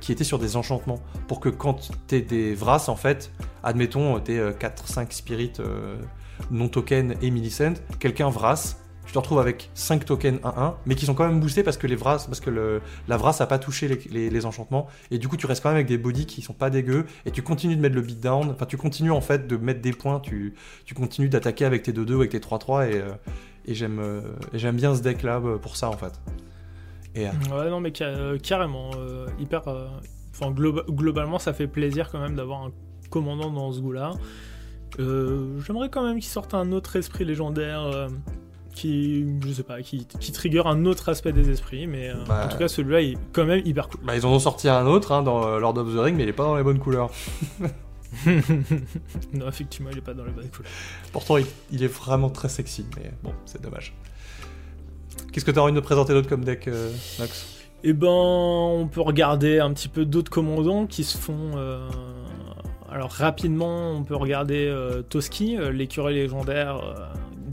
qui étaient sur des enchantements. Pour que quand t'es des Vras, en fait, admettons, t'es 4-5 spirits non token et Millicent, quelqu'un Vras, tu te retrouves avec 5 tokens 1-1, mais qui sont quand même boostés parce que, les Vras, parce que la Vras n'a pas touché les, enchantements, et du coup tu restes quand même avec des bodies qui sont pas dégueux, et tu continues de mettre le beatdown, enfin tu continues en fait de mettre des points, tu, tu continues d'attaquer avec tes 2-2 ou avec tes 3-3, et, euh, et j'aime, euh, j'aime bien ce deck là euh, pour ça en fait. Et, Ouais, non, mais carrément, hyper. Enfin, globalement, ça fait plaisir quand même d'avoir un commandant dans ce goût-là. J'aimerais quand même qu'il sorte un autre esprit légendaire qui, je sais pas, qui, qui trigger un autre aspect des esprits, mais euh, bah, en tout cas celui-là est quand même hyper cool. Bah, ils en ont sorti un autre hein, dans euh, Lord of the Ring, mais il est pas dans les bonnes couleurs. [LAUGHS] non, effectivement, il est pas dans les bonnes couleurs. Pourtant, il, est vraiment très sexy, mais bon, c'est dommage. Qu'est-ce que tu as envie de présenter d'autre comme deck, euh, Max? Eh ben, on peut regarder un petit peu d'autres commandants qui se font. Alors rapidement, on peut regarder Toski, l'écureuil légendaire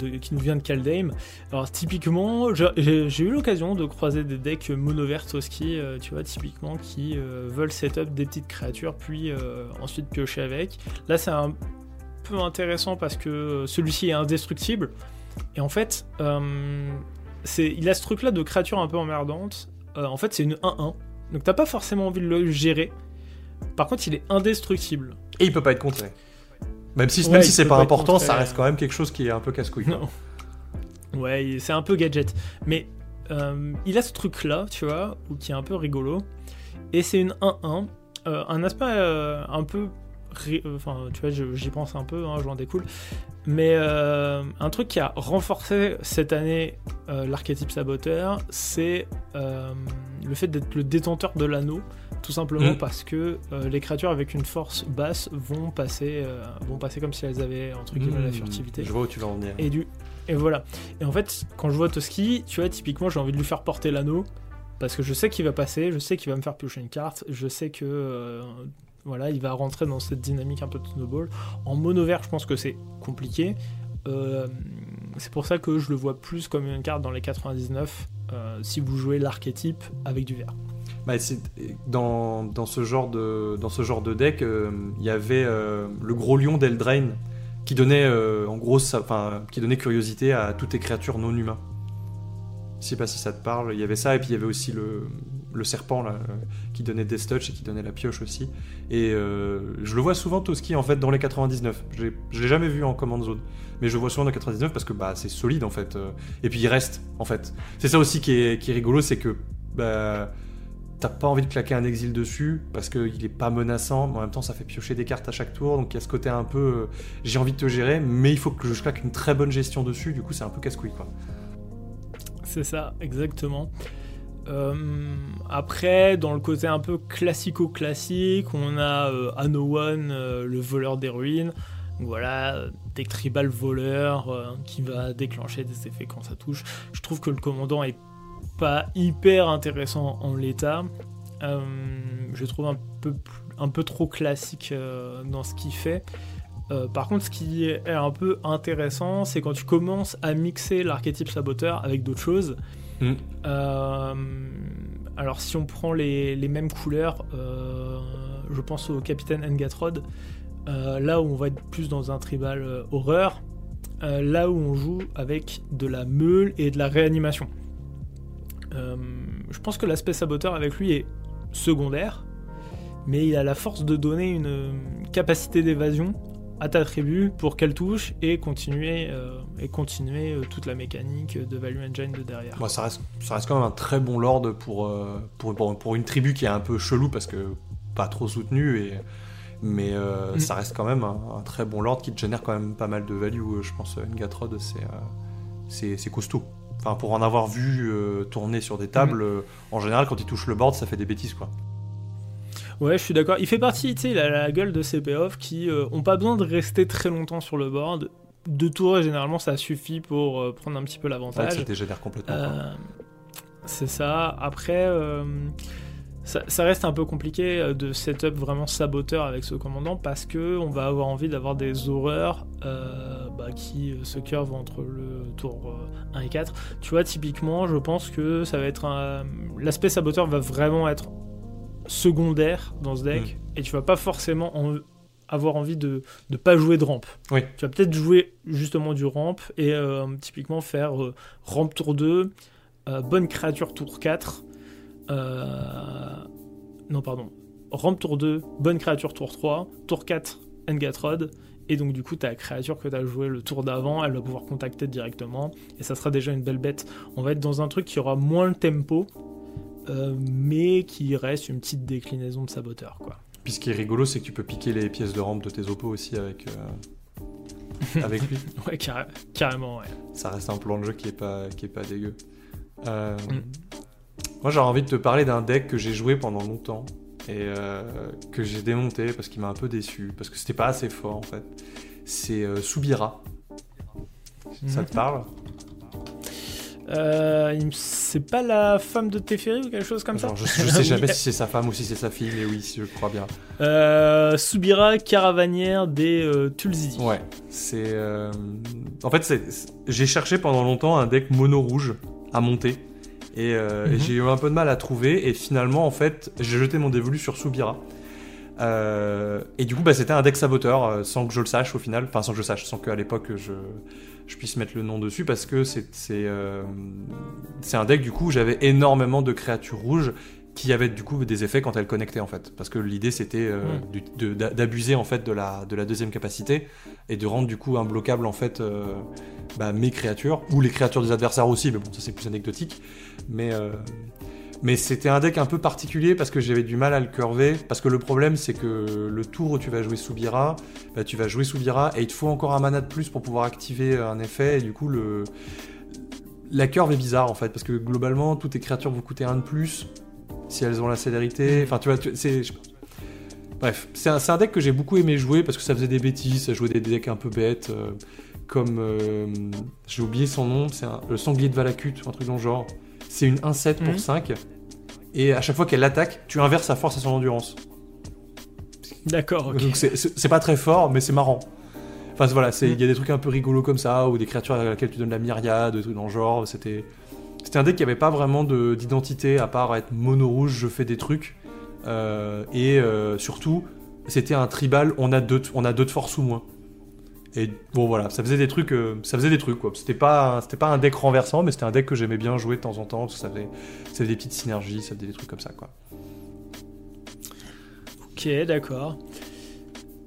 qui nous vient de Kaldheim. Alors typiquement, j'ai eu l'occasion de croiser des decks mono Toski, euh, tu vois, typiquement, qui euh, veulent setup des petites créatures, puis euh, ensuite piocher avec. Là, c'est un peu intéressant parce que celui-ci est indestructible. Et en fait, il a ce truc-là de créature un peu emmerdante. en fait, c'est une 1-1. Donc t'as pas forcément envie de le gérer. Par contre, il est indestructible. Et il peut pas être contré. Même si, même si c'est pas important, ça reste quand même quelque chose qui est un peu casse-couille. Ouais, c'est un peu gadget. Mais euh, il a ce truc-là, tu vois, qui est un peu rigolo. Et c'est une 1-1. Euh, un aspect euh, un peu. Enfin, tu vois, j'y pense un peu, hein, je m'en découle. Mais un truc qui a renforcé cette année l'archétype saboteur, c'est le fait d'être le détenteur de l'anneau tout simplement mm. parce que euh, les créatures avec une force basse vont passer, euh, vont passer comme si elles avaient entre guillemets la mm. furtivité. Je vois où tu vas en venir. Et, du, et voilà. Et en fait, quand je vois Toski, tu vois, typiquement, j'ai envie de lui faire porter l'anneau parce que je sais qu'il va passer, je sais qu'il va me faire piocher une carte, je sais que euh, voilà, il va rentrer dans cette dynamique un peu de snowball. En mono vert, je pense que c'est compliqué. c'est pour ça que je le vois plus comme une carte dans les 99 si vous jouez l'archétype avec du vert. Bah, dans, ce genre de, deck, euh, il y avait euh, le gros lion d'Eldrain qui donnait euh, en gros, enfin, qui donnait curiosité à toutes les créatures non humains. Je sais pas si ça te parle. Il y avait ça et puis il y avait aussi le, le serpent là, qui donnait des touch et qui donnait la pioche aussi. Et je le vois souvent Toski en fait dans les 99. Je l'ai jamais vu en command zone, mais je le vois souvent dans les 99 parce que bah c'est solide en fait. Et puis il reste en fait. C'est ça aussi qui est, qui est rigolo, c'est que bah, t'as pas envie de claquer un exil dessus parce qu'il est pas menaçant, mais en même temps ça fait piocher des cartes à chaque tour, donc il y a ce côté un peu euh, j'ai envie de te gérer, mais il faut que je claque une très bonne gestion dessus, du coup c'est un peu casse-couille quoi. C'est ça, exactement. Euh, après, dans le côté un peu classico-classique, on a euh, One, euh, le voleur des ruines. voilà, deck tribal voleur qui va déclencher des effets quand ça touche. Je trouve que le commandant est pas hyper intéressant en l'état. Euh, je trouve un peu, un peu trop classique euh, dans ce qu'il fait. Euh, par contre, ce qui est un peu intéressant, c'est quand tu commences à mixer l'archétype saboteur avec d'autres choses. Mm. alors, si on prend les, mêmes couleurs, je pense au capitaine Engatrod, là où on va être plus dans un tribal horreur, là où on joue avec de la meule et de la réanimation. Euh, je pense que l'aspect saboteur avec lui est secondaire, mais il a la force de donner une capacité d'évasion à ta tribu pour qu'elle touche et continuer, euh, et continuer euh, toute la mécanique de Value Engine de derrière. Moi, ça, reste, ça reste quand même un très bon lord pour, euh, pour, pour, une tribu qui est un peu chelou parce que pas trop soutenue, et, mais mm. ça reste quand même un, très bon lord qui te génère quand même pas mal de value. Je pense Ngatrod, c'est c'est costaud. Enfin, pour en avoir vu tourner sur des tables, mm. en général, quand il touche le board, ça fait des bêtises, quoi. Ouais, je suis d'accord. Il fait partie, tu sais, il a la gueule de ces payoffs qui euh, ont pas besoin de rester très longtemps sur le board. Deux tours, généralement, ça suffit pour euh, prendre un petit peu l'avantage. Ouais, ça dégénère complètement. Euh, c'est ça. Après, ça, reste un peu compliqué de setup vraiment saboteur avec ce commandant parce que on va avoir envie d'avoir des horreurs bah, qui se curvent entre le tour 1 et 4. Tu vois, typiquement, je pense que ça va être un... L'aspect saboteur va vraiment être secondaire dans ce deck mm. et tu vas pas forcément avoir envie de ne pas jouer de rampe. Oui. Tu vas peut-être jouer justement du rampe et euh, typiquement faire euh, rampe tour 2, euh, bonne créature tour 4. non, pardon. Rampe tour 2, bonne créature tour 3, tour 4, Engatrod. Et donc du coup, ta créature que tu as joué le tour d'avant, elle va pouvoir contacter directement. Et ça sera déjà une belle bête. On va être dans un truc qui aura moins le tempo, euh, mais qui reste une petite déclinaison de saboteur. Quoi. Puis ce qui est rigolo, c'est que tu peux piquer les pièces de rampe de tes oppos aussi avec, euh, avec lui. [LAUGHS] ouais, carrément, ouais. Ça reste un plan de jeu qui est pas, qui est pas dégueu. Euh, mm. Moi, j'aurais envie de te parler d'un deck que j'ai joué pendant longtemps et que j'ai démonté parce qu'il m'a un peu déçu, parce que c'était pas assez fort en fait. C'est Subira. Ça te mm. parle? Euh, c'est pas la femme de Teferi ou quelque chose comme ça je, sais [LAUGHS] jamais si c'est sa femme ou si c'est sa fille, mais oui, je crois bien. Euh, Subira, caravanière des euh, Tulzidi. Ouais, c'est. Euh, en fait, j'ai cherché pendant longtemps un deck mono rouge à monter. Et, mhm. j'ai eu un peu de mal à trouver. Et finalement, en fait, j'ai jeté mon dévolu sur Subira. et du coup, bah, c'était un deck saboteur, sans que je le sache au final. Enfin, sans que je le sache, sans qu'à l'époque je je puisse mettre le nom dessus parce que c'est euh, un deck du coup où j'avais énormément de créatures rouges qui avaient du coup des effets quand elles connectaient en fait. Parce que l'idée c'était euh, d'abuser en fait de la, de la deuxième capacité et de rendre du coup imbloquable en fait euh, bah, mes créatures ou les créatures des adversaires aussi mais bon ça c'est plus anecdotique. Mais mais c'était un deck un peu particulier parce que j'avais du mal à le curver. Parce que le problème, c'est que le tour où tu vas jouer Subira, bah, tu vas jouer Subira et il te faut encore un mana de plus pour pouvoir activer un effet. Et du coup, le... la curve est bizarre en fait. Parce que globalement, toutes tes créatures vont coûter un de plus si elles ont la célérité. Enfin, tu vois, c'est. Bref, c'est un, deck que j'ai beaucoup aimé jouer parce que ça faisait des bêtises, ça jouait des decks un peu bêtes. Euh, comme. Euh, j'ai oublié son nom, c'est le sanglier de Valakut, un truc dans le genre. C'est une 1-7 pour 5. Mhm. Et à chaque fois qu'elle l'attaque, tu inverses sa force à son endurance. D'accord, ok. Donc c'est pas très fort, mais c'est marrant. Enfin voilà, il y a des trucs un peu rigolos comme ça, ou des créatures à laquelle tu donnes la myriade, des trucs dans le genre. C'était un deck qui avait pas vraiment d'identité, à part être mono rouge, je fais des trucs. Euh, et euh, surtout, c'était un tribal, on a, deux, on a deux de force ou moins. Et bon voilà, ça faisait des trucs, euh, ça faisait des trucs quoi. C'était pas, pas un deck renversant, mais c'était un deck que j'aimais bien jouer de temps en temps ça faisait, des petites synergies, ça faisait des trucs comme ça quoi. Ok, d'accord.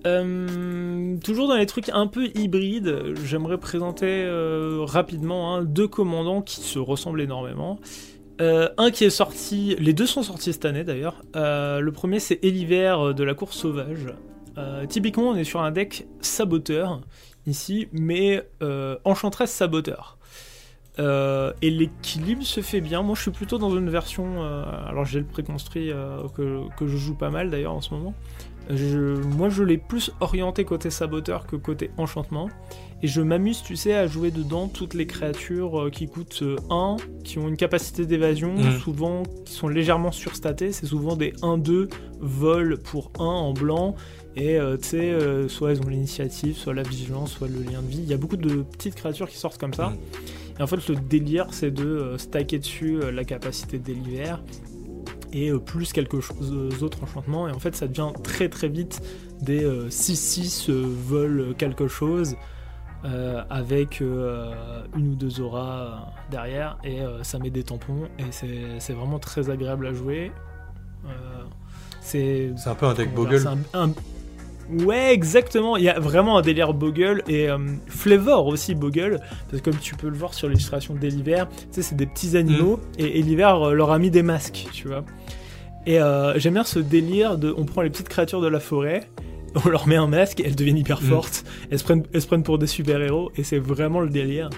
Euh, toujours dans les trucs un peu hybrides, j'aimerais présenter euh, rapidement hein, deux commandants qui se ressemblent énormément. un qui est sorti, les deux sont sortis cette année d'ailleurs. le premier c'est Eliver de la course sauvage. Euh, typiquement, on est sur un deck saboteur ici, mais euh, enchantresse saboteur. Euh, et l'équilibre se fait bien. Moi, je suis plutôt dans une version. alors, j'ai le préconstruit que, que, je joue pas mal d'ailleurs en ce moment. moi, je l'ai plus orienté côté saboteur que côté enchantement. Et je m'amuse, tu sais, à jouer dedans toutes les créatures qui coûtent 1, qui ont une capacité d'évasion, mmh. souvent qui sont légèrement surstatées. C'est souvent des 1-2 vol pour 1 en blanc et euh, tu sais, euh, soit elles ont l'initiative, soit la vigilance, soit le lien de vie. Il y a beaucoup de petites créatures qui sortent comme ça. Mm. Et en fait, le délire, c'est de euh, stacker dessus la capacité de l'hiver et plus quelque chose enchantements. Et en fait, ça devient très très vite des 6-6 volent quelque chose. avec une ou deux auras derrière et ça met des tampons et c'est vraiment très agréable à jouer C'est C'est un peu un deck Bogle. c'est un- un- Ouais, exactement. Il y a vraiment un délire Bogle et euh, Flavor aussi Bogle. Parce que comme tu peux le voir sur l'illustration d'Eliver, tu sais, c'est des petits animaux et Eliver euh, leur a mis des masques, tu vois. Et euh, j'aime bien ce délire de on prend les petites créatures de la forêt, [LAUGHS] on leur met un masque, elles deviennent hyper Mm. fortes, elles se prennent, elles se prennent pour des super-héros et c'est vraiment le délire.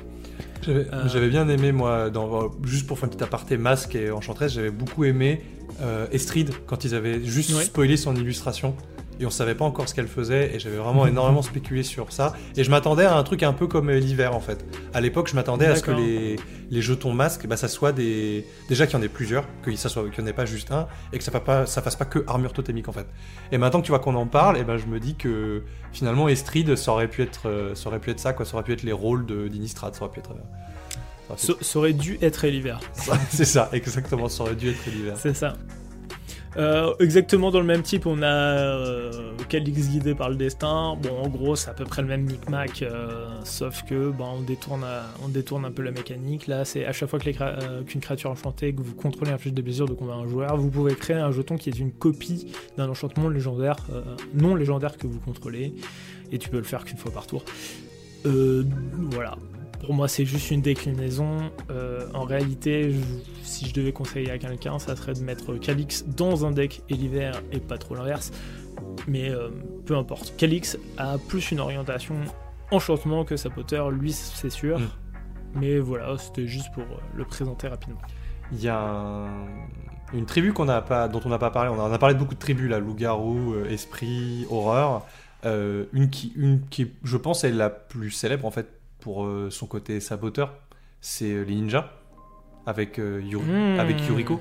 J'avais Euh. bien aimé, moi, dans, juste pour faire un petit aparté masque et enchantress, j'avais beaucoup aimé euh, Estrid quand ils avaient juste Ouais. spoilé son illustration. Et on savait pas encore ce qu'elle faisait, et j'avais vraiment énormément spéculé sur ça. Et je m'attendais à un truc un peu comme euh, l'hiver en fait. À l'époque, je m'attendais à ce que les, les jetons masques, bah, ça soit des. Déjà qu'il y en ait plusieurs, que ça soit qu'il n'y en ait pas juste un, et que ça fasse pas, ça fasse pas que armure totémique en fait. Et maintenant que tu vois qu'on en parle, et ben je me dis que finalement Estrid, ça aurait pu être, euh, ça aurait pu être ça, quoi. Ça aurait pu être les rôles de d'Inistrad, ça aurait pu être. euh, ça aurait pu Ça, ça aurait dû être Eliver. ça, [LAUGHS] c'est ça, exactement, ça aurait dû être l'hiver. C'est ça. Euh, exactement dans le même type, on a euh, Calix guidé par le destin. Bon, en gros, c'est à peu près le même micmac, euh, sauf que bah, on, détourne à- on détourne un peu la mécanique. Là, c'est à chaque fois euh, qu'une créature enchantée que vous contrôlez inflige des blessures de combat un joueur, vous pouvez créer un jeton qui est une copie d'un enchantement légendaire, euh, non légendaire que vous contrôlez, et tu peux le faire qu'une fois par tour. Euh, voilà. Pour moi, c'est juste une déclinaison. Euh, en réalité, je- si je devais conseiller à quelqu'un, ça serait de mettre Calix dans un deck et l'hiver et pas trop l'inverse. Mais euh, peu importe. Calix a plus une orientation enchantement que Sapoteur, lui, c'est sûr. Mm. Mais voilà, c'était juste pour euh, le présenter rapidement. Il y a un- une tribu qu'on a pas, dont on n'a pas parlé. On a parlé de beaucoup de tribus là, loup-garou, euh, esprit, horreur. Euh, une qui, une qui, je pense, est la plus célèbre en fait pour euh, son côté saboteur, c'est euh, les ninjas avec euh, Yuri- Mm. avec Yuriko.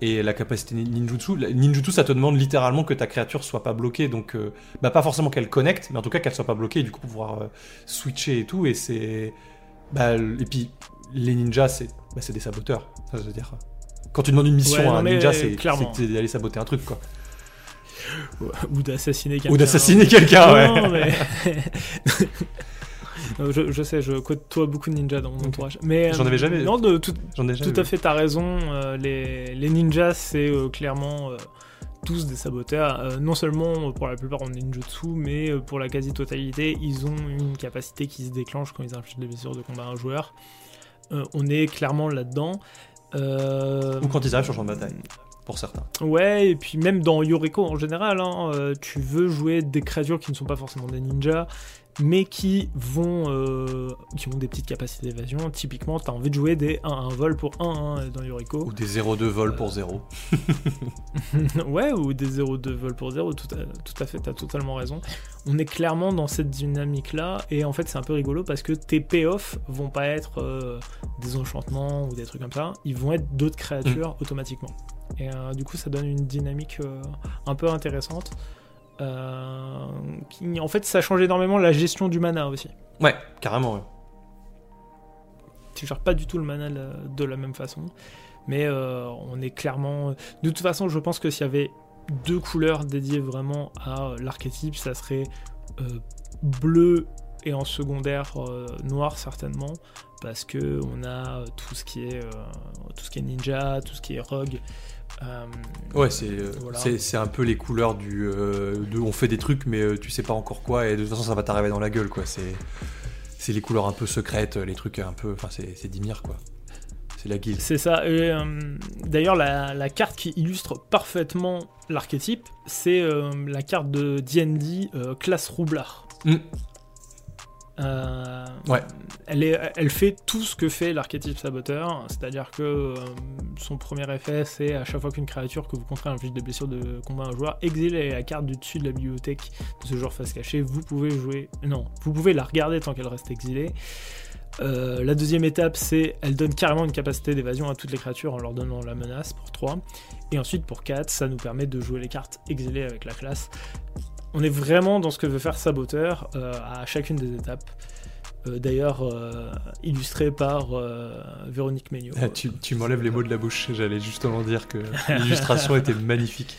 Et la capacité nin- ninjutsu, ninjutsu, ça te demande littéralement que ta créature soit pas bloquée, donc euh, bah pas forcément qu'elle connecte, mais en tout cas qu'elle soit pas bloquée, et du coup pouvoir euh, switcher et tout. Et c'est, bah, et puis les ninjas, c'est, bah, c'est des saboteurs. Ça, je veux dire, quand tu demandes une mission Ouais, à un ninja, c'est, d'aller saboter un truc, quoi, Ou d'assassiner quelqu'un. ou d'assassiner quelqu'un, ouais. Mais... [LAUGHS] Euh, je, je sais, je côtoie beaucoup de ninjas dans mon entourage. Mais, J'en euh, avais jamais- Non, de tout, J'en ai jamais Tout à fait, t'as raison. euh, les, les ninjas, c'est euh, clairement euh, tous des saboteurs. Euh, non seulement euh, pour la plupart en ninjutsu, mais euh, pour la quasi-totalité, ils ont une capacité qui se déclenche quand ils infligent des blessures de combat à un joueur. Euh, on est clairement là-dedans. Euh, Ou quand ils arrivent sur le champ de bataille, pour certains. Ouais, et puis même dans Yoriko en général, hein, euh, tu veux jouer des créatures qui ne sont pas forcément des ninjas, mais qui vont, euh, qui ont des petites capacités d'évasion. Typiquement, t'as envie de jouer des 1-1 vol pour 1-1 dans Yoriko. Ou des 0-2 vols pour 0. [LAUGHS] ouais, ou des 0-2 vol pour 0, tout à, tout à fait, t'as totalement raison. On est clairement dans cette dynamique-là, et en fait, c'est un peu rigolo parce que tes payoffs vont pas être euh, des enchantements ou des trucs comme ça, ils vont être d'autres créatures automatiquement. Et euh, du coup, ça donne une dynamique euh, un peu intéressante. Euh, qui, en fait, ça change énormément la gestion du mana aussi. Ouais, carrément, ouais. tu gères pas du tout le mana la- de la même façon. Mais euh, on est clairement. De toute façon, je pense que s'il y avait deux couleurs dédiées vraiment à l'archétype, ça serait euh, bleu et en secondaire euh, noir certainement, parce que on a tout ce qui est euh, tout ce qui est ninja, tout ce qui est rogue. Euh, Ouais, c'est euh, Voilà. c'est un peu les couleurs du. euh, de, on fait des trucs, mais tu sais pas encore quoi, et de toute façon, ça va t'arriver dans la gueule, quoi. C'est c'est les couleurs un peu secrètes, les trucs un peu. Enfin, c'est c'est Dimir, quoi. C'est la guilde. C'est ça. Euh, D'ailleurs, la, la carte qui illustre parfaitement l'archétype, c'est la carte de D&D classe roublard. Mm. Euh, Ouais. Elle, est, elle fait tout ce que fait l'archétype saboteur, c'est-à-dire que euh, son premier effet, c'est à chaque fois qu'une créature que vous contrez inflige des blessures de combat à un joueur, exilez la carte du dessus de la bibliothèque de ce joueur face cachée. Vous pouvez jouer, non, vous pouvez la regarder tant qu'elle reste exilée. Euh, la deuxième étape, c'est elle donne carrément une capacité d'évasion à toutes les créatures en leur donnant la menace pour 3. Et ensuite, pour 4, ça nous permet de jouer les cartes exilées avec la classe. On est vraiment dans ce que veut faire Saboteur euh, à chacune des étapes. Euh, D'ailleurs, euh, illustré par euh, Véronique Méniot. Ah, tu tu m'enlèves les mots de la bouche, j'allais justement dire que [LAUGHS] l'illustration était magnifique.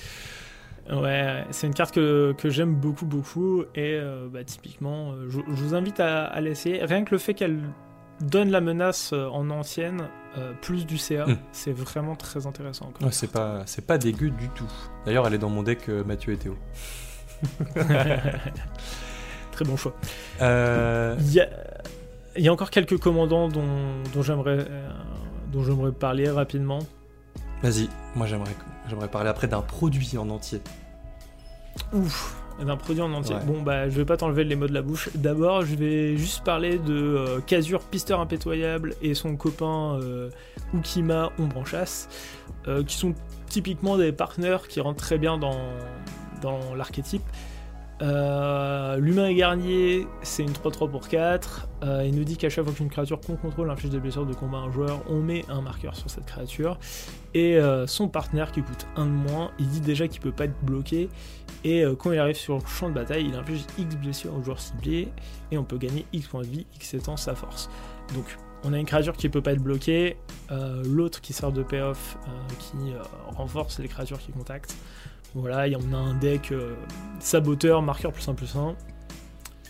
Ouais, c'est une carte que, que j'aime beaucoup, beaucoup. Et bah, typiquement, je, je vous invite à, à l'essayer. Rien que le fait qu'elle donne la menace en ancienne, euh, plus du CA. Mm. C'est vraiment très intéressant. Ouais, c'est pas, pas dégueu du tout. D'ailleurs, elle est dans mon deck Mathieu et Théo. [LAUGHS] Très bon choix. Euh, Il y a, il y a encore quelques commandants dont, dont j'aimerais euh, dont j'aimerais parler rapidement. Vas-y, moi j'aimerais, j'aimerais parler après d'un produit en entier. Ouf, d'un produit en entier. Ouais. Bon bah je vais pas t'enlever les mots de la bouche. D'abord je vais juste parler de euh, Kazur Pisteur Impétoyable et son copain euh, Ukima Ombre en chasse, euh, qui sont typiquement des partenaires qui rentrent très bien dans, dans l'archétype. Euh, L'humain et Garnier, c'est une 3-3 pour 4. Euh, il nous dit qu'à chaque fois qu'une créature qu'on contrôle inflige des blessures de combat à un joueur, on met un marqueur sur cette créature. Et euh, son partenaire qui coûte 1 de moins, il dit déjà qu'il peut pas être bloqué. Et quand il arrive sur le champ de bataille, il inflige X blessures au joueur ciblé. Et on peut gagner X points de vie, X étant sa force. Donc on a une créature qui peut pas être bloquée. L'autre qui sert de payoff, qui renforce les créatures qui contactent. Voilà, et on a un deck euh, saboteur, marqueur plus 1 plus 1.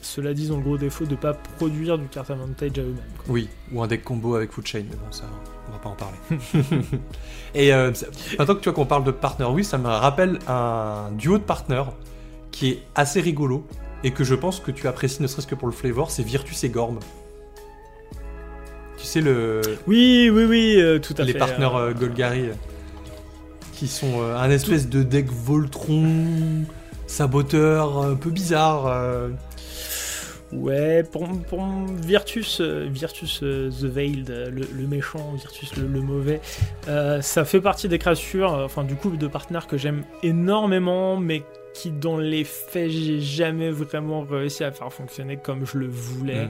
Cela dit, ils ont le gros défaut de pas produire du card advantage à eux-mêmes. Oui, ou un deck combo avec Food Chain, mais bon, ça, on va pas en parler. [LAUGHS] Et euh, maintenant que tu vois qu'on parle de partner, oui, ça me rappelle un duo de partners qui est assez rigolo et que je pense que tu apprécies ne serait-ce que pour le flavor, c'est Virtus et Gorm. Tu sais, le, Oui, oui, oui, euh, tout à les fait. partenaires euh, euh, Golgari qui sont euh, un espèce de deck Voltron, saboteur, un peu bizarre. euh. Ouais, pour, pour Virtus, euh, Virtus The Veiled, le, le méchant, Virtus le, le mauvais, euh, ça fait partie des créatures, enfin du couple de partenaires que j'aime énormément, mais qui dans les faits j'ai jamais vraiment réussi à faire fonctionner comme je le voulais.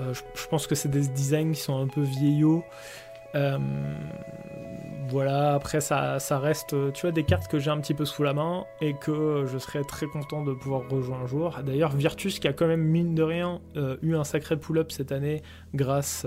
Euh, je, je pense que c'est des designs qui sont un peu vieillots. Euh, voilà, après ça, ça reste, euh, tu vois, des cartes que j'ai un petit peu sous la main et que euh, je serais très content de pouvoir rejouer un jour. D'ailleurs, Virtus qui a quand même, mine de rien, euh, eu un sacré pull-up cette année grâce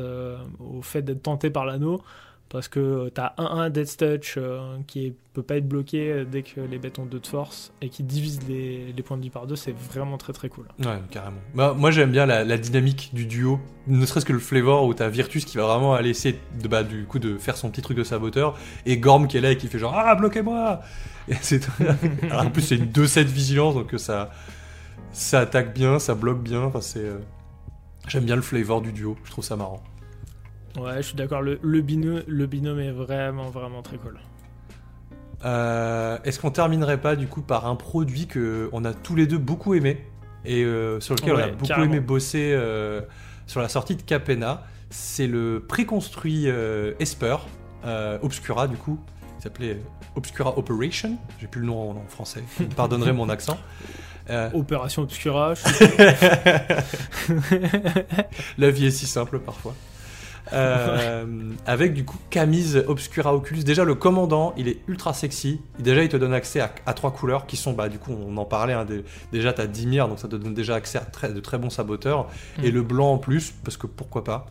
au fait d'être tenté par l'anneau. Parce que euh, t'as 1-1 Death Touch euh, qui est- peut pas être bloqué euh, dès que les bêtes ont 2 de force et qui divise les, points de vie par deux, c'est vraiment très très cool. Ouais, carrément. Bah, moi, j'aime bien la, dynamique du duo, ne serait-ce que le flavor où t'as Virtus qui va vraiment aller essayer de, bah, du coup de faire son petit truc de saboteur et Gorm qui est là et qui fait genre ah bloquez-moi. [LAUGHS] [LAUGHS] En plus c'est une 2-7 vigilance donc ça ça attaque bien, ça bloque bien. C'est j'aime bien le flavor du duo, je trouve ça marrant. Ouais, je suis d'accord, le, le, binôme, le binôme est vraiment vraiment très cool. Euh, Est-ce qu'on terminerait pas du coup par un produit que on a tous les deux beaucoup aimé et euh, sur lequel on a beaucoup carrément. aimé bosser euh, sur la sortie de Capena C'est le préconstruit Esper Obscura du coup. Il s'appelait Obscura Operation. J'ai plus le nom en, en français. Vous me pardonnerez mon accent. Opération Obscura, je [LAUGHS] La vie est si simple parfois. Euh, avec du coup Camise Obscura Oculus. Déjà le commandant, il est ultra sexy. Déjà il te donne accès à, à trois couleurs qui sont, bah du coup on en parlait, hein, des- déjà t'as Dimir, donc ça te donne déjà accès à très- de très bons saboteurs. Et Mm. le blanc en plus, parce que pourquoi pas.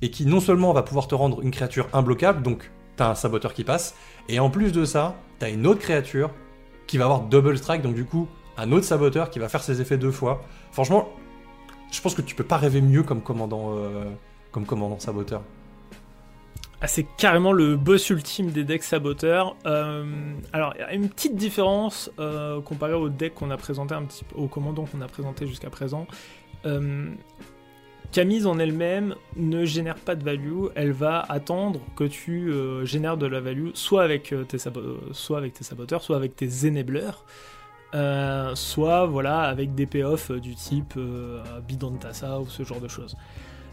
Et qui non seulement va pouvoir te rendre une créature imbloquable, donc t'as un saboteur qui passe, et en plus de ça, t'as une autre créature qui va avoir double strike, donc du coup un autre saboteur qui va faire ses effets deux fois. Franchement, je pense que tu peux pas rêver mieux comme commandant, euh, comme commandant saboteur. Ah, c'est carrément le boss ultime des decks saboteurs. Euh, alors, il y a une petite différence euh, comparé au deck qu'on a présenté un petit au commandant qu'on a présenté jusqu'à présent. Euh, Camise en elle-même ne génère pas de value, elle va attendre que tu euh, génères de la value soit avec, tes saboteurs, soit avec tes enablers, soit voilà, avec des payoffs du type Tassa ou ce genre de choses.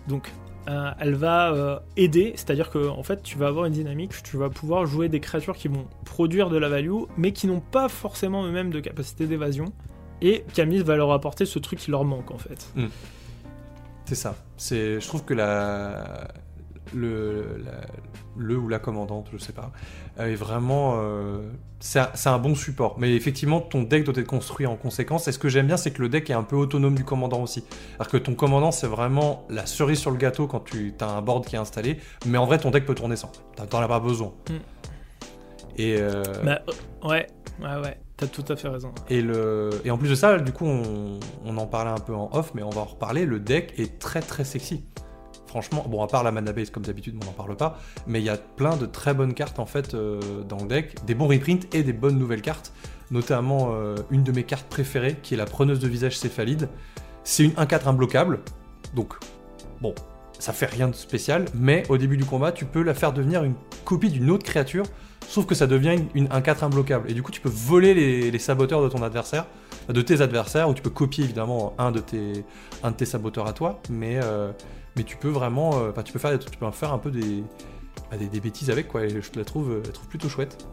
Donc euh, elle va euh, aider, c'est-à-dire que en fait tu vas avoir une dynamique, tu vas pouvoir jouer des créatures qui vont produire de la value, mais qui n'ont pas forcément eux-mêmes de capacité d'évasion. Et Camille va leur apporter ce truc qui leur manque en fait. C'est ça. C'est, je trouve que la, le, la- le ou la commandante, je sais pas, est vraiment, euh, c'est un, bon support. Mais effectivement, ton deck doit être construit en conséquence. Et ce que j'aime bien, c'est que le deck est un peu autonome du commandant aussi. Alors que ton commandant, c'est vraiment la cerise sur le gâteau quand tu as un board qui est installé. Mais en vrai, ton deck peut tourner sans. T'en- as pas besoin. Mm. Et euh, Bah, euh, ouais, ouais, ouais, t'as tout à fait raison. Et, le... et en plus de ça, du coup, on, on en parlait un peu en off, mais on va en reparler. Le deck est très très sexy. Franchement, bon, à part la mana base comme d'habitude, on n'en parle pas, mais il y a plein de très bonnes cartes en fait euh, dans le deck, des bons reprints et des bonnes nouvelles cartes, notamment euh, une de mes cartes préférées qui est la preneuse de visage céphalide. C'est une 1-4 imbloquable, donc bon, ça fait rien de spécial, mais au début du combat, tu peux la faire devenir une copie d'une autre créature, sauf que ça devient une, 1-4 imbloquable, et du coup tu peux voler les, saboteurs de ton adversaire de tes adversaires, ou tu peux copier évidemment un de tes, un de tes saboteurs à toi, mais, euh, mais tu peux vraiment, euh, tu peux faire, tu peux faire un peu bah, des, des, bêtises avec, quoi, et je la trouve, trouve plutôt chouette.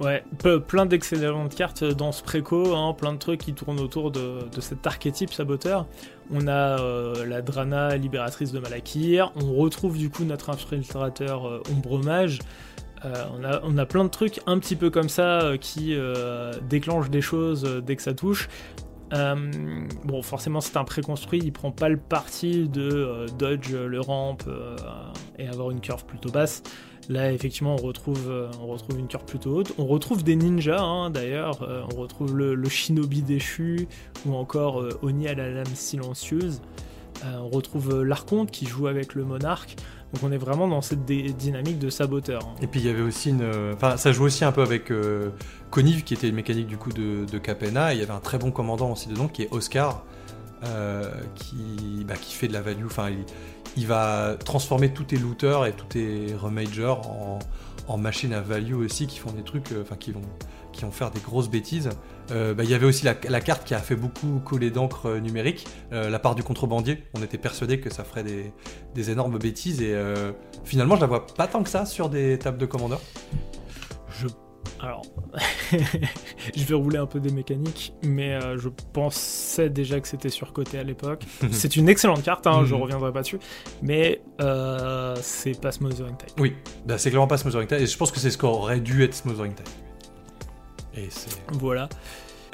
Ouais, plein d'excellentes cartes dans ce préco, hein, plein de trucs qui tournent autour de, cet archétype saboteur. On a euh, la Drana libératrice de Malakir, on retrouve du coup notre infiltrateur Ombremage, euh, on, a, plein de trucs un petit peu comme ça euh, qui euh, déclenchent des choses dès que ça touche. Bon, forcément, c'est un préconstruit, il prend pas le parti de dodge le ramp et avoir une curve plutôt basse. Là, effectivement, on retrouve, on retrouve une curve plutôt haute. On retrouve des ninjas, hein, d'ailleurs. on retrouve le, le, shinobi déchu ou encore Oni à la lame silencieuse. on retrouve l'archonte qui joue avec le monarque. Donc on est vraiment dans cette dynamique de saboteur. Et puis il y avait aussi une... Enfin ça joue aussi un peu avec euh, Conive qui était une mécanique du coup de, de Capena. il y avait un très bon commandant aussi dedans qui est Oscar. Euh, qui, bah, qui fait de la value. Enfin, il, va transformer tous tes looters et tous tes remagers en, en machines à value aussi qui font des trucs, euh, enfin qui vont qui vont faire des grosses bêtises. Euh, bah, il y avait aussi la, carte qui a fait beaucoup coller d'encre euh, numérique, la part du contrebandier. On était persuadé que ça ferait des, énormes bêtises et finalement je la vois pas tant que ça sur des tables de commandeur. Alors, [LAUGHS] je vais rouler un peu des mécaniques, mais je pensais déjà que c'était surcoté à l'époque. [LAUGHS] c'est une excellente carte, hein, je mhm. reviendrai pas dessus, mais c'est pas Smothering Tide. Oui, bah, c'est clairement pas Smothering Tide, et je pense que c'est ce qu'aurait dû être Smothering Tide. Voilà.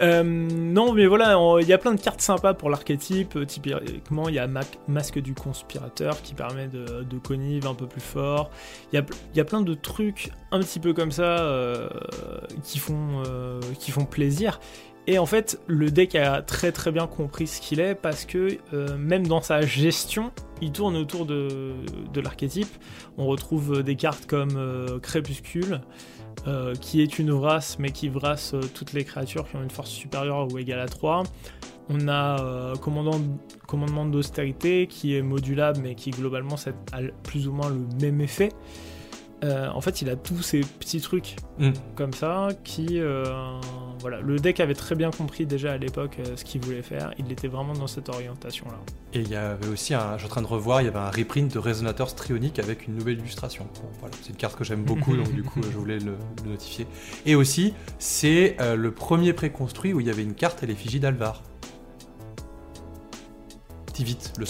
Euh, non, mais voilà, il y a plein de cartes sympas pour l'archétype. Euh, typiquement, il y a Masque du Conspirateur qui permet de, de connive un peu plus fort. Il y a, plein de trucs un petit peu comme ça euh, qui, font, plaisir. Et en fait, le deck a très très bien compris ce qu'il est parce que même dans sa gestion, il tourne autour de l'archétype. On retrouve des cartes comme Crépuscule. Euh, qui est une race, mais qui vrasse euh, toutes les créatures qui ont une force supérieure ou égale à 3. On a euh, commandement d'austérité qui est modulable mais qui globalement a plus ou moins le même effet. Euh, en fait, il a tous ces petits trucs mm. comme ça qui. Euh, voilà, le deck avait très bien compris déjà à l'époque euh, ce qu'il voulait faire. Il était vraiment dans cette orientation-là. Et il y avait aussi, un, je suis en train de revoir, il y avait un reprint de Résonateur Strionique avec une nouvelle illustration. voilà, c'est une carte que j'aime beaucoup, donc du coup, [LAUGHS] je voulais le, notifier. Et aussi, c'est le premier préconstruit où il y avait une carte à l'effigie d'Alvar. Tivit, le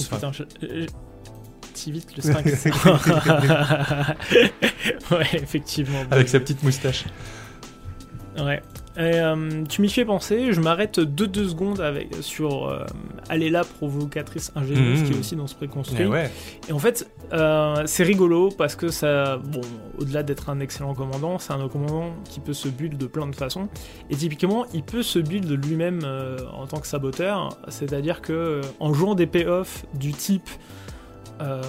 vite le sphinx. [LAUGHS] [LAUGHS] ouais, effectivement. Avec sa petite moustache. Ouais. Euh, tu m'y fais penser, je m'arrête 2-2 secondes avec, sur euh, Aléla provocatrice ingénieuse qui est mmh. aussi dans ce préconstruit. Et, ouais. et en fait, euh, c'est rigolo parce que ça, bon, au-delà d'être un excellent commandant, c'est un commandant qui peut se build de plein de façons. Et typiquement, il peut se build lui-même en tant que saboteur, c'est-à-dire que en jouant des payoffs du type euh,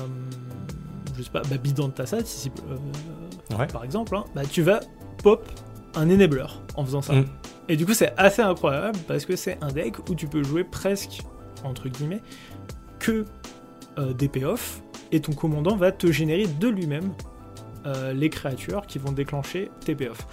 je sais pas, bah, bidon de ta ici, euh, par exemple, hein, bah, tu vas pop un enabler en faisant ça. Mm. Et du coup, c'est assez incroyable parce que c'est un deck où tu peux jouer presque, entre guillemets, que euh, des payoffs et ton commandant va te générer de lui-même euh, les créatures qui vont déclencher TPF.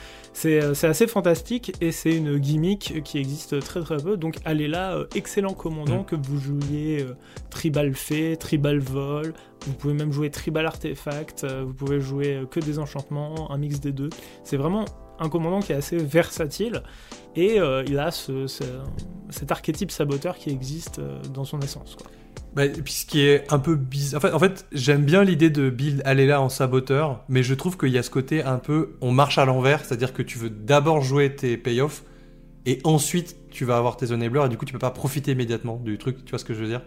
Euh, c'est assez fantastique et c'est une gimmick qui existe très très peu. Donc allez là, euh, excellent commandant, mm. que vous jouiez Tribal Fée, Tribal Vol, vous pouvez même jouer Tribal Artefact, vous pouvez jouer que des enchantements, un mix des deux. C'est vraiment un commandant qui est assez versatile et il a cet archétype saboteur qui existe dans son essence. Bah, et puis ce qui est un peu bizarre. En fait, en fait j'aime bien l'idée de build aller là en saboteur, mais je trouve qu'il y a ce côté un peu on marche à l'envers, c'est-à-dire que tu veux d'abord jouer tes payoffs et ensuite tu vas avoir tes enablers et du coup tu peux pas profiter immédiatement du truc, tu vois ce que je veux dire?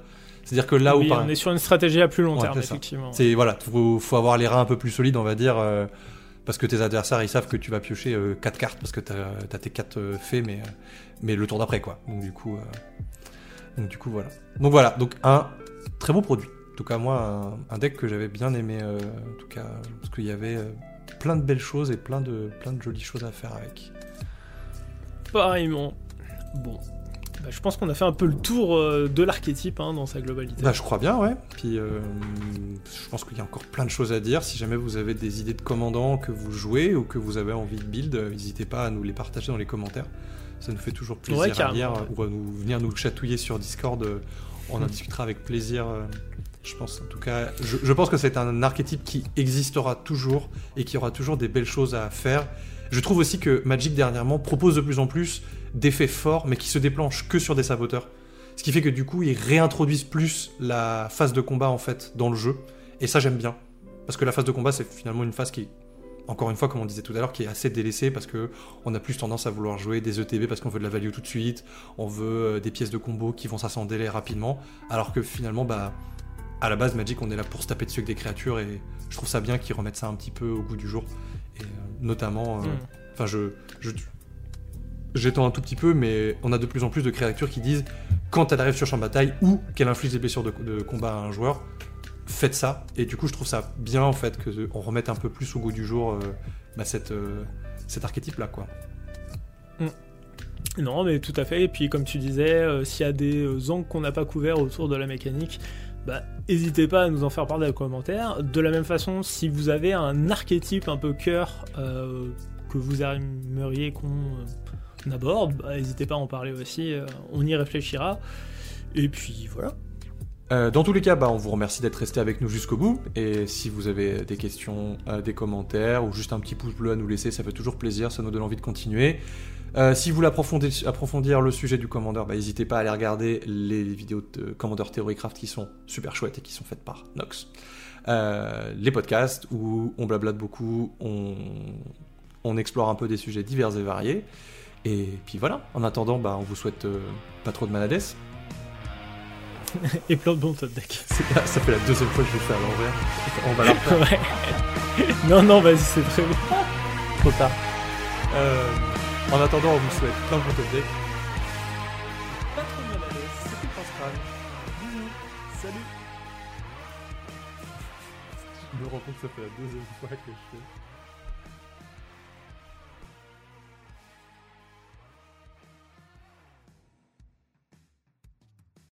C'est-à-dire que là où par... on est sur une stratégie à plus long terme, effectivement. C'est voilà, faut, faut avoir les reins un peu plus solides, on va dire. Euh, parce que tes adversaires ils savent que tu vas piocher 4 euh, cartes parce que tu as, tes 4 euh, faits mais, mais le tour d'après quoi. Donc du coup donc du coup, voilà. Donc voilà, donc un très beau produit. tout cas, moi, un, un deck que j'avais bien aimé, euh, en tout cas, parce qu'il y avait euh, plein de belles choses et plein de, plein de jolies choses à faire avec. Pareillement. Bon. Bah, je pense qu'on a fait un peu le tour euh, de l'archétype hein, dans sa globalité. Bah, je crois bien, ouais. Puis, euh, je pense qu'il y a encore plein de choses à dire. Si jamais vous avez des idées de commandants que vous jouez ou que vous avez envie de build, euh, n'hésitez pas à nous les partager dans les commentaires. Ça nous fait toujours plaisir Ouais, à lire ou à nous venir nous chatouiller sur Discord. euh, On en discutera avec plaisir. euh, Je pense, en tout cas, je, je pense que c'est un archétype qui existera toujours et qui aura toujours des belles choses à faire. Je trouve aussi que Magic dernièrement propose de plus en plus d'effets forts, mais qui se déclenchent que sur des saboteurs. Ce qui fait que du coup, ils réintroduisent plus la phase de combat en fait dans le jeu. Et ça, j'aime bien. Parce que la phase de combat, c'est finalement une phase qui, encore une fois, comme on disait tout à l'heure, qui est assez délaissée parce que on a plus tendance à vouloir jouer des ETB parce qu'on veut de la value tout de suite, on veut euh, des pièces de combo qui vont s'assembler rapidement, alors que finalement, bah, à la base, Magic, on est là pour se taper dessus avec des créatures et je trouve ça bien qu'ils remettent ça un petit peu au goût du jour. Et euh, notamment, euh, Mm. enfin, je, je j'étends un tout petit peu, mais on a de plus en plus de créatures qui disent quand elle arrive sur champ de bataille ou qu'elle inflige des blessures de, de combat à un joueur, faites ça. Et du coup, je trouve ça bien en fait que on remette un peu plus au goût du jour euh, bah, euh, cet archétype là, quoi. Non, mais tout à fait. Et puis, comme tu disais, euh, s'il y a des euh, angles qu'on n'a pas couverts autour de la mécanique, bah, n'hésitez pas à nous en faire part dans les commentaires. De la même façon, si vous avez un archétype un peu cœur euh, que vous aimeriez qu'on euh, aborde, bah, n'hésitez pas à en parler aussi. euh, on y réfléchira. Et puis voilà. Euh, dans tous les cas, bah, on vous remercie d'être resté avec nous jusqu'au bout. Et si vous avez des questions, euh, des commentaires ou juste un petit pouce bleu à nous laisser, ça fait toujours plaisir, ça nous donne envie de continuer. Euh, si vous voulez approfondir, le sujet du Commander, bah, n'hésitez pas à aller regarder les vidéos de Commander Theorycraft qui sont super chouettes et qui sont faites par Nox. Les podcasts où on blablate beaucoup, on, explore un peu des sujets divers et variés. Et puis voilà, en attendant, bah, on vous souhaite pas trop de malades. Et plein de bons top deck. Ça fait la deuxième fois que je le fais à l'envers. On va la refaire [LAUGHS] ouais. non, non, vas-y, c'est très bien. trop tard. Euh, en attendant, on vous souhaite plein de bons top decks. Pas trop mal à l'aise, c'était Bisous, salut. Je me rends compte que ça fait la deuxième fois que je fais.